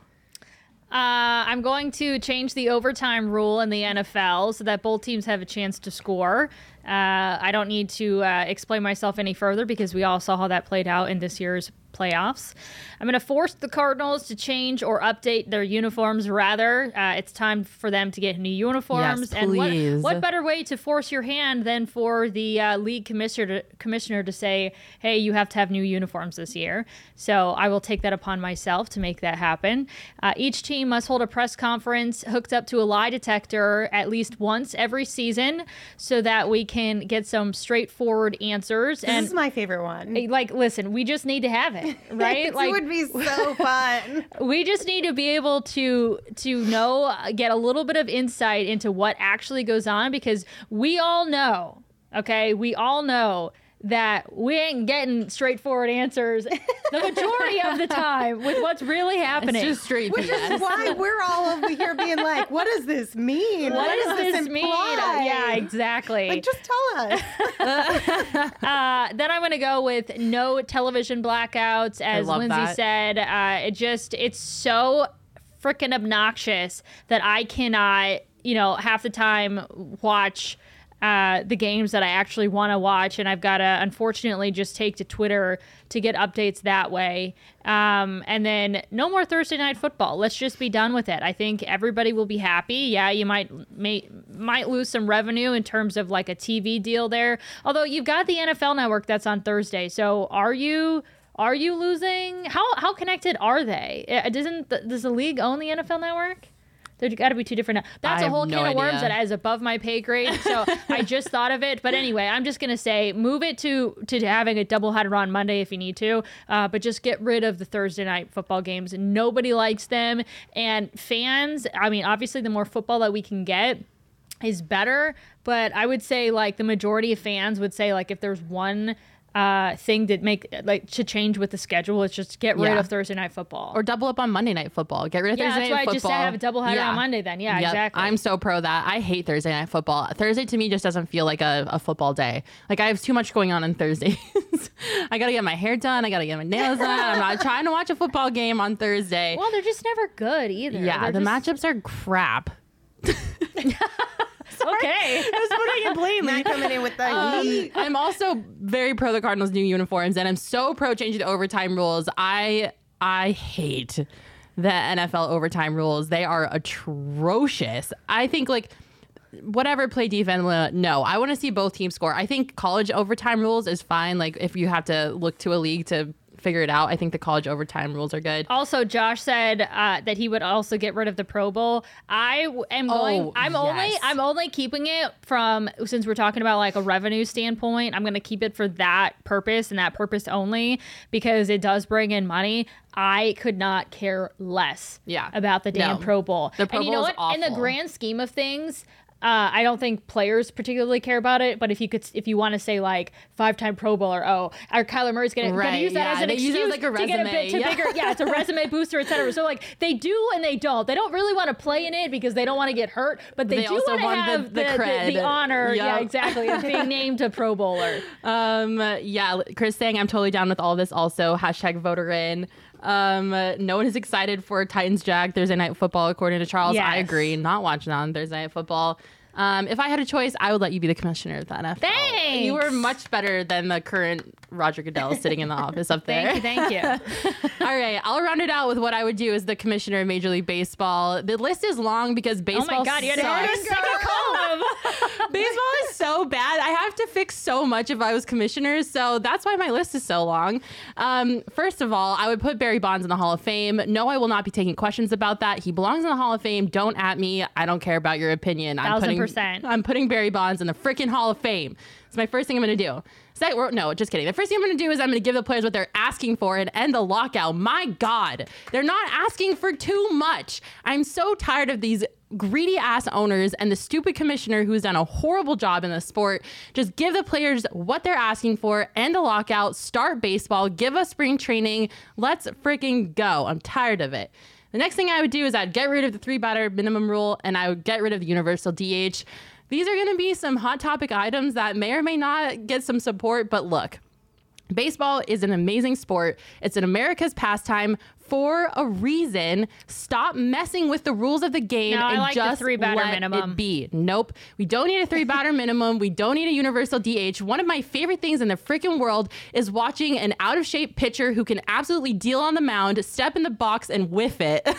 Uh, I'm going to change the overtime rule in the NFL so that both teams have a chance to score. Uh, I don't need to uh, explain myself any further because we all saw how that played out in this year's playoffs. I'm going to force the Cardinals to change or update their uniforms. Rather, uh, it's time for them to get new uniforms. and what, please. what better way to force your hand than for the uh, league commissioner to, commissioner to say, "Hey, you have to have new uniforms this year." So I will take that upon myself to make that happen. Uh, each team must hold a press conference hooked up to a lie detector at least once every season, so that we can get some straightforward answers. This and is my favorite one. like, listen, we just need to have it, *laughs* right? it like, would be so *laughs* fun. we just need to be able to to know uh, get a little bit of insight into what actually goes on because we all know okay we all know that we ain't getting straightforward answers *laughs* the majority of the time with what's really happening It's just straight Which is why we're all over here being like, what does this mean? what does this mean imply? yeah exactly Like, just tell us. *laughs* *laughs* Uh, then I'm going to go with no television blackouts, as Lindsay that. said. Uh, it just it's so freaking obnoxious that I cannot, you know, half the time watch. Uh, the games that I actually want to watch, and I've got to unfortunately just take to Twitter to get updates that way. Um, and then no more Thursday night football. Let's just be done with it. I think everybody will be happy. Yeah, you might may, might lose some revenue in terms of like a TV deal there. Although you've got the NFL Network that's on Thursday, so are you? Are you losing? How how connected are they? Uh, Doesn't does the league own the NFL Network? There's got to be two different. That's I a whole have can no of worms idea. that is above my pay grade. So *laughs* I just thought of it. But anyway, I'm just gonna say move it to to having a double doubleheader on Monday if you need to. Uh, but just get rid of the Thursday night football games. Nobody likes them, and fans. I mean, obviously, the more football that we can get is better. But I would say like the majority of fans would say like if there's one uh thing to make like to change with the schedule, is just get rid Yeah. of Thursday night football. Or double up on Monday night football. Get rid of Thursday night football. Yeah, Thursday that's night why I just said I have a doubleheader on Monday then. Yeah, Yep, exactly. I'm so pro that. I hate Thursday night football. Thursday to me just doesn't feel like a, a football day. Like I have too much going on on Thursdays. *laughs* I gotta get my hair done. I gotta get my nails done. I'm not trying to watch a football game on Thursday. well, they're just never good either. yeah, They're the just- matchups are crap. *laughs* *laughs* Okay. *laughs* I was putting it plainly. Not coming in with the Um, heat. I'm also very pro the Cardinals' new uniforms, and I'm so pro changing the overtime rules. I I hate the NFL overtime rules. They are atrocious. I think like whatever play defense. No, I want to see both teams score. I think college overtime rules is fine. Like if you have to look to a league to figure it out, I think the college overtime rules are good. Also, Josh said uh, that he would also get rid of the Pro Bowl. I w- am going. Oh, I'm only. I'm only keeping it from since we're talking about like a revenue standpoint. I'm going to keep it for that purpose and that purpose only because it does bring in money. I could not care less. Yeah. About the damn No. Pro Bowl. The Pro and you know Bowl what? In the grand scheme of things. Uh, I don't think players particularly care about it, but if you could, if you want to say like five-time Pro Bowler, oh, or Kyler Murray's gonna, gonna use that yeah, as an they use excuse it like, a to get a bit to yeah. bigger, yeah, it's a resume *laughs* booster, etc. So like they do and they don't. They don't really want to play in it because they don't want to get hurt, but they, They do want to have the the, the, the honor, yeah, exactly, of being *laughs* named a Pro Bowler. Um, yeah, Chris saying I'm totally down with all this. Also, hashtag voter in. Um, no one is excited for Titans Jag Thursday night football, according to Charles. I agree. Not watching on Thursday night football. Um, if I had a choice, I would let you be the commissioner of the NFL. Thanks. You were much better than the current Roger Goodell sitting in the office up there. *laughs* Thank you, thank you. *laughs* All right, I'll round it out with what I would do as the commissioner of Major League Baseball. The list is long because baseball. oh my god, you had a *laughs* baseball is so bad. I have to fix so much if I was commissioner, so that's why my list is so long. Um, first of all, I would put Barry Bonds in the Hall of Fame. No, I will not be taking questions about that. He belongs in the Hall of Fame. Don't at me. I don't care about your opinion. I'm Thousand putting, percent. I'm putting Barry Bonds in the freaking Hall of Fame. It's my first thing I'm going to do. Second, no, just kidding. The first thing I'm going to do is I'm going to give the players what they're asking for and end the lockout. My God, they're not asking for too much. I'm so tired of these greedy ass owners and the stupid commissioner who's done a horrible job in the sport. Just give the players what they're asking for, end the lockout, start baseball, give us spring training. Let's freaking go. I'm tired of it. The next thing I would do is I'd get rid of the three batter minimum rule and I would get rid of the universal DH. These are going to be some hot topic items that may or may not get some support, but look, baseball is an amazing sport. It's an America's pastime for a reason. Stop messing with the rules of the game No, and like just three-batter let minimum. it be. Nope. We don't need a three batter *laughs* minimum. We don't need a universal DH. One of my favorite things in the freaking world is watching an out of shape pitcher who can absolutely deal on the mound, step in the box, and whiff it. *laughs*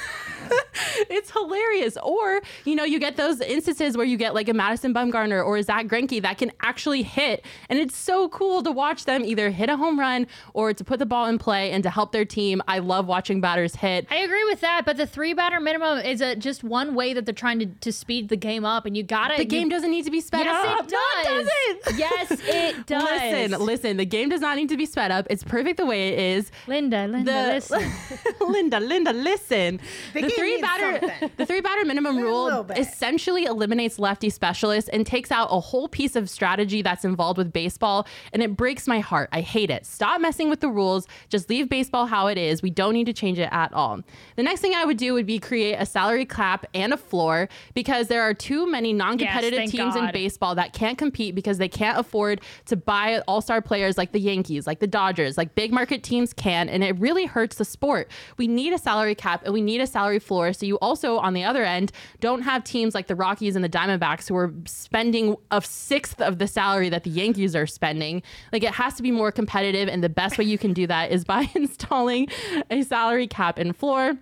it's hilarious. Or, you know, you get those instances where you get like a Madison Bumgarner or a Zack Greinke that can actually hit. And it's so cool to watch them either hit a home run or to put the ball in play and to help their team. I love watching batters hit. I agree with that, but the three batter minimum is a, just one way that they're trying to, to speed the game up, and you gotta. The game doesn't need to be sped Yes, up. it No, does. doesn't. *laughs* Yes, it does. Listen, listen. The game does not need to be sped up. It's perfect the way it is. Linda, Linda, The- listen. *laughs* Linda, Linda, listen. The The, three batter, something. the three batter minimum rule essentially eliminates lefty specialists and takes out a whole piece of strategy that's involved with baseball, and it breaks my heart. I hate it. Stop messing with the rules. Just leave baseball how it is. We don't need to change it at all. The next thing I would do would be create a salary cap and a floor because there are too many non-competitive thank teams in baseball that can't compete because they can't afford to buy all-star players like the Yankees, like the Dodgers, like big market teams can, and it really hurts the sport. We need a salary cap and we need a salary floor. So you also, on the other end, don't have teams like the Rockies and the Diamondbacks who are spending a sixth of the salary that the Yankees are spending. Like it has to be more competitive, and the best way you can do that is by *laughs* installing a salary cap and floor.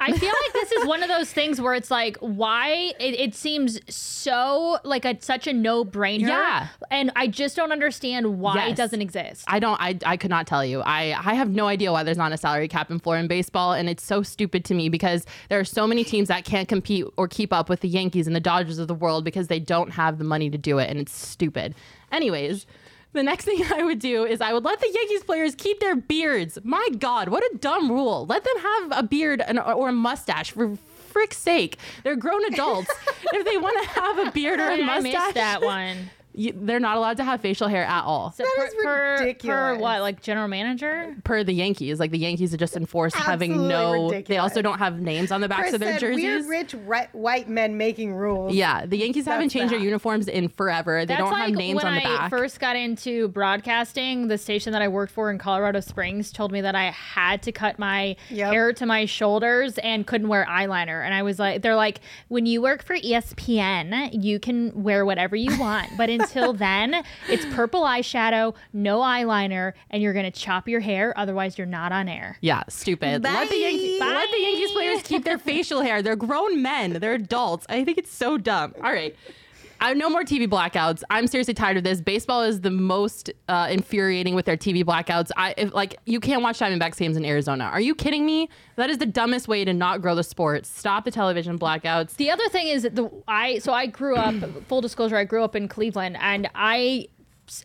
I feel like this is *laughs* one of those things where it's like, why it, it seems so like a, such a no brainer. Yeah. and I just don't understand why Yes. it doesn't exist. I don't. I, I could not tell you. I I have no idea why there's not a salary cap and floor in baseball, and it's so stupid to me because there are so many teams that can't compete or keep up with the Yankees and the Dodgers of the world because they don't have the money to do it, and it's stupid. Anyways. The next thing *laughs* I would do is I would let the Yankees players keep their beards. My God, what a dumb rule. Let them have a beard and, or a mustache for frick's sake. They're grown adults. *laughs* if they want to have a beard or a mustache, I missed that one. You, they're not allowed to have facial hair at all. So That per, is per- Per, ridiculous. what, like general manager? per the Yankees. Like the Yankees are just enforced having Absolutely no. They also don't have names on the backs Chris of their said, jerseys. we're rich ri- white men making rules. Yeah, the Yankees haven't That's changed their uniforms in forever. They That's don't like have names on the I back. first got into broadcasting. The station that I worked for in Colorado Springs told me that I had to cut my Yep. hair to my shoulders and couldn't wear eyeliner. And I was like, they're like, when you work for ESPN, you can wear whatever you want, but *laughs* until then, it's purple eyeshadow, no eyeliner, and you're gonna chop your hair. Otherwise, you're not on air. yeah, stupid. Let the Yankees Bye. let the Yankees players keep their facial hair. They're grown men. They're adults. I think it's so dumb. All right. I no more TV blackouts. I'm seriously tired of this. Baseball is the most uh, infuriating with their TV blackouts. I if, like you can't watch Diamondbacks games in Arizona. Are you kidding me? That is the dumbest way to not grow the sport. Stop the television blackouts. The other thing is the I so I grew up full disclosure I grew up in Cleveland and I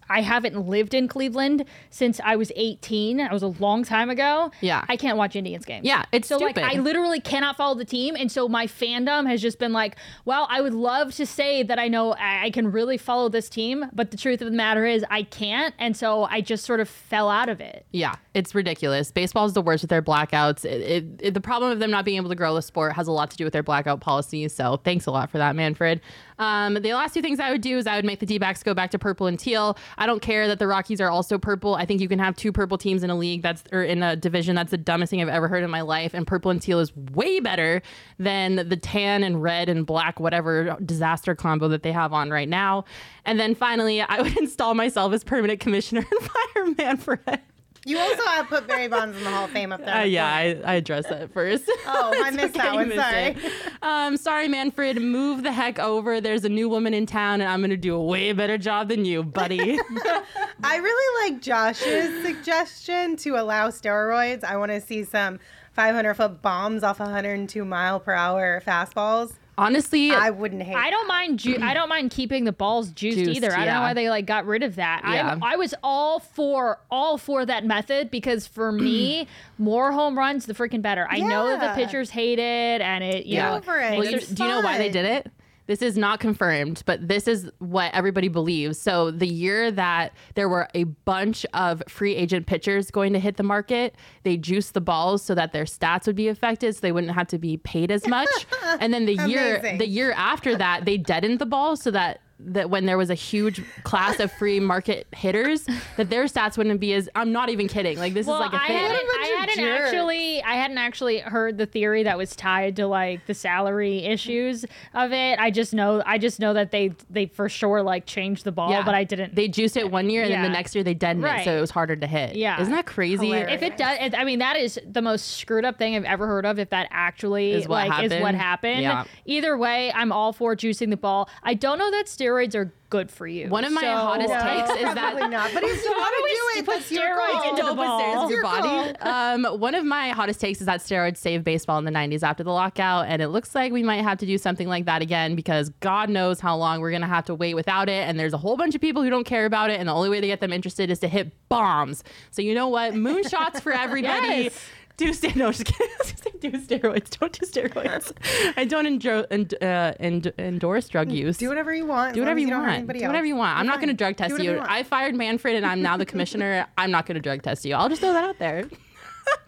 I haven't lived in Cleveland since I was 18. That was a long time ago. Yeah. I can't watch Indians games. Yeah, it's so like stupid. I literally cannot follow the team and so my fandom has just been like, well, I would love to say that I know I I can really follow this team, but the truth of the matter is I can't and so I just sort of fell out of it. Yeah, it's ridiculous. Baseball is the worst with their blackouts. It, it, it- the problem of them not being able to grow the sport has a lot to do with their blackout policy. So thanks a lot for that, Manfred. Um, the last two things I would do is I would make the D backs go back to purple and teal. I don't care that the Rockies are also purple. I think you can have two purple teams in a league that's or in a division that's the dumbest thing I've ever heard in my life. And purple and teal is way better than the tan and red and black whatever disaster combo that they have on right now. And then finally, I would *laughs* install myself as permanent commissioner and *laughs* fire Manfred. You also have put Barry Bonds in the Hall of Fame up there. *laughs* Uh, yeah, I, I addressed that first. Oh, I *laughs* missed that one. Sorry. Um, sorry, Manfred. Move the heck over. There's a new woman in town, and I'm going to do a way better job than you, buddy. *laughs* I really like Josh's suggestion to allow steroids. I want to see some 500 foot bombs off 102 mile per hour fastballs. Honestly, I wouldn't hate. I don't mind. Ju- I don't mind keeping the balls juiced, Juiced, either. I don't know why they like got rid of that. Yeah. I I was all for all for that method because for me, *clears throat* more home runs the freaking better. I know that the pitchers hate it, and it you Get know. over it. Well, you- It's do you know why they did it? This is not confirmed, but this is what everybody believes. So, the year that there were a bunch of free agent pitchers going to hit the market, they juiced the balls so that their stats would be affected, so they wouldn't have to be paid as much. *laughs* and then the year the year after that, they deadened the balls so that that when there was a huge class of free market hitters, that their stats wouldn't be as. I'm not even kidding. Like this Well, is like a I thing. hadn't, bunch I hadn't jerks. actually, I hadn't actually heard the theory that was tied to like the salary issues of it. I just know, I just know that they, they for sure like changed the ball, yeah. but I didn't. They juiced it one year, and then the next year they deadened it, so it was harder to hit. Yeah. isn't that crazy? Hilarious. if it does, it, I mean, that is the most screwed up thing I've ever heard of. If that actually Is what like is what happened? happened. Yeah. Either way, I'm all for juicing the ball. I don't know that steroids are good for you. One of my So- hottest No, takes is probably that not. But if *laughs* you want to do it, put steroids into the Dope ball. your Your body. Um, one of my hottest takes is that steroids saved baseball in the 90s after the lockout, and it looks like we might have to do something like that again because God knows how long we're gonna have to wait without it. And there's a whole bunch of people who don't care about it, and the only way to get them interested is to hit bombs. So you know what? Moonshots for *laughs* everybody. Yes. Do st- no, just kidding. *laughs* I was gonna say do steroids. Don't do steroids. *laughs* I don't endro- end- uh, end- endorse drug use. Do whatever you want. Do whatever as you want. anybody Do whatever else. you want. I'm You're not going to drug test whatever you. I fired Manfred and I'm now the commissioner. *laughs* I'm not going to drug test you. I'll just throw that out there.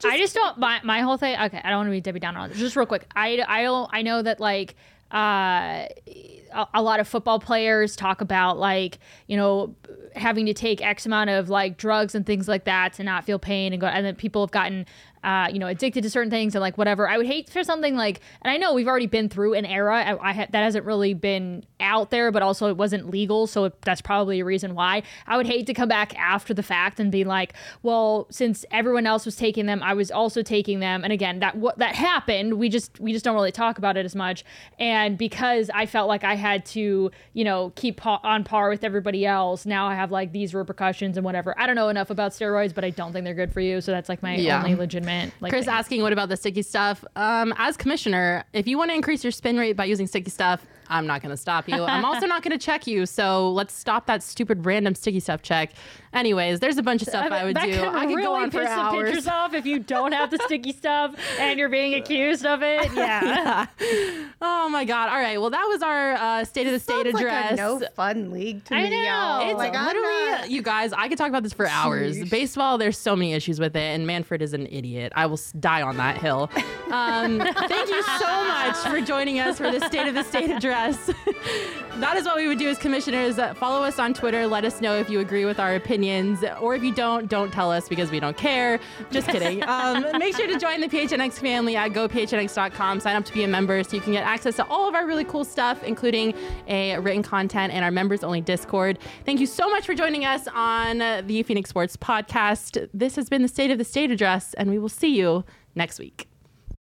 I just don't. My, my whole thing. Okay, I don't want to be Debbie Downer on this. Just real quick. I I don't. I know that like uh, a, a lot of football players talk about like you know having to take X amount of like drugs and things like that to not feel pain and go. And then people have gotten uh, you know addicted to certain things and like whatever. I would hate for something like. And I know we've already been through an era. I, I ha- that hasn't really been out there, but also it wasn't legal, so that's probably a reason why. I would hate to come back after the fact and be like, well, since everyone else was taking them, I was also taking them. And again, that what that happened. We just we just don't really talk about it as much. And because I felt like I had to, you know, keep pa- on par with everybody else, now I have like these repercussions and whatever. I don't know enough about steroids, but I don't think they're good for you. So that's like my Yeah. only legitimate. Like, Chris thing. asking, what about the sticky stuff? Um, as commissioner, if you want to increase your spin rate by using sticky stuff, I'm not going to stop you. I'm also not going to check you. So let's stop that stupid random sticky stuff check. Anyways, there's a bunch of stuff I, would that do. Can I could really go on for piss the hours. pictures off if you don't have the sticky *laughs* stuff and you're being accused of it. *laughs* Yeah. Oh my God. All right. Well, that was our uh, state of the state Sounds address. like a no fun league to I me, know. y'all. It's like, I'm literally, not- you guys, I could talk about this for hours. Sheesh. Baseball, there's so many issues with it, and Manfred is an idiot. I will die on that hill. Um, thank you so much for joining us for the State of the State address. *laughs* that is what we would do as commissioners. Uh, follow us on Twitter. Let us know if you agree with our opinions, or if you don't, don't tell us because we don't care. Just kidding. *laughs* Um, make sure to join the PHNX family at gophnx.com. Sign up to be a member so you can get access to all of our really cool stuff, including a written content and our members only Discord. Thank you so much for joining us on the Phoenix Sports Podcast. This has been the State of the State address, and we will see you next week.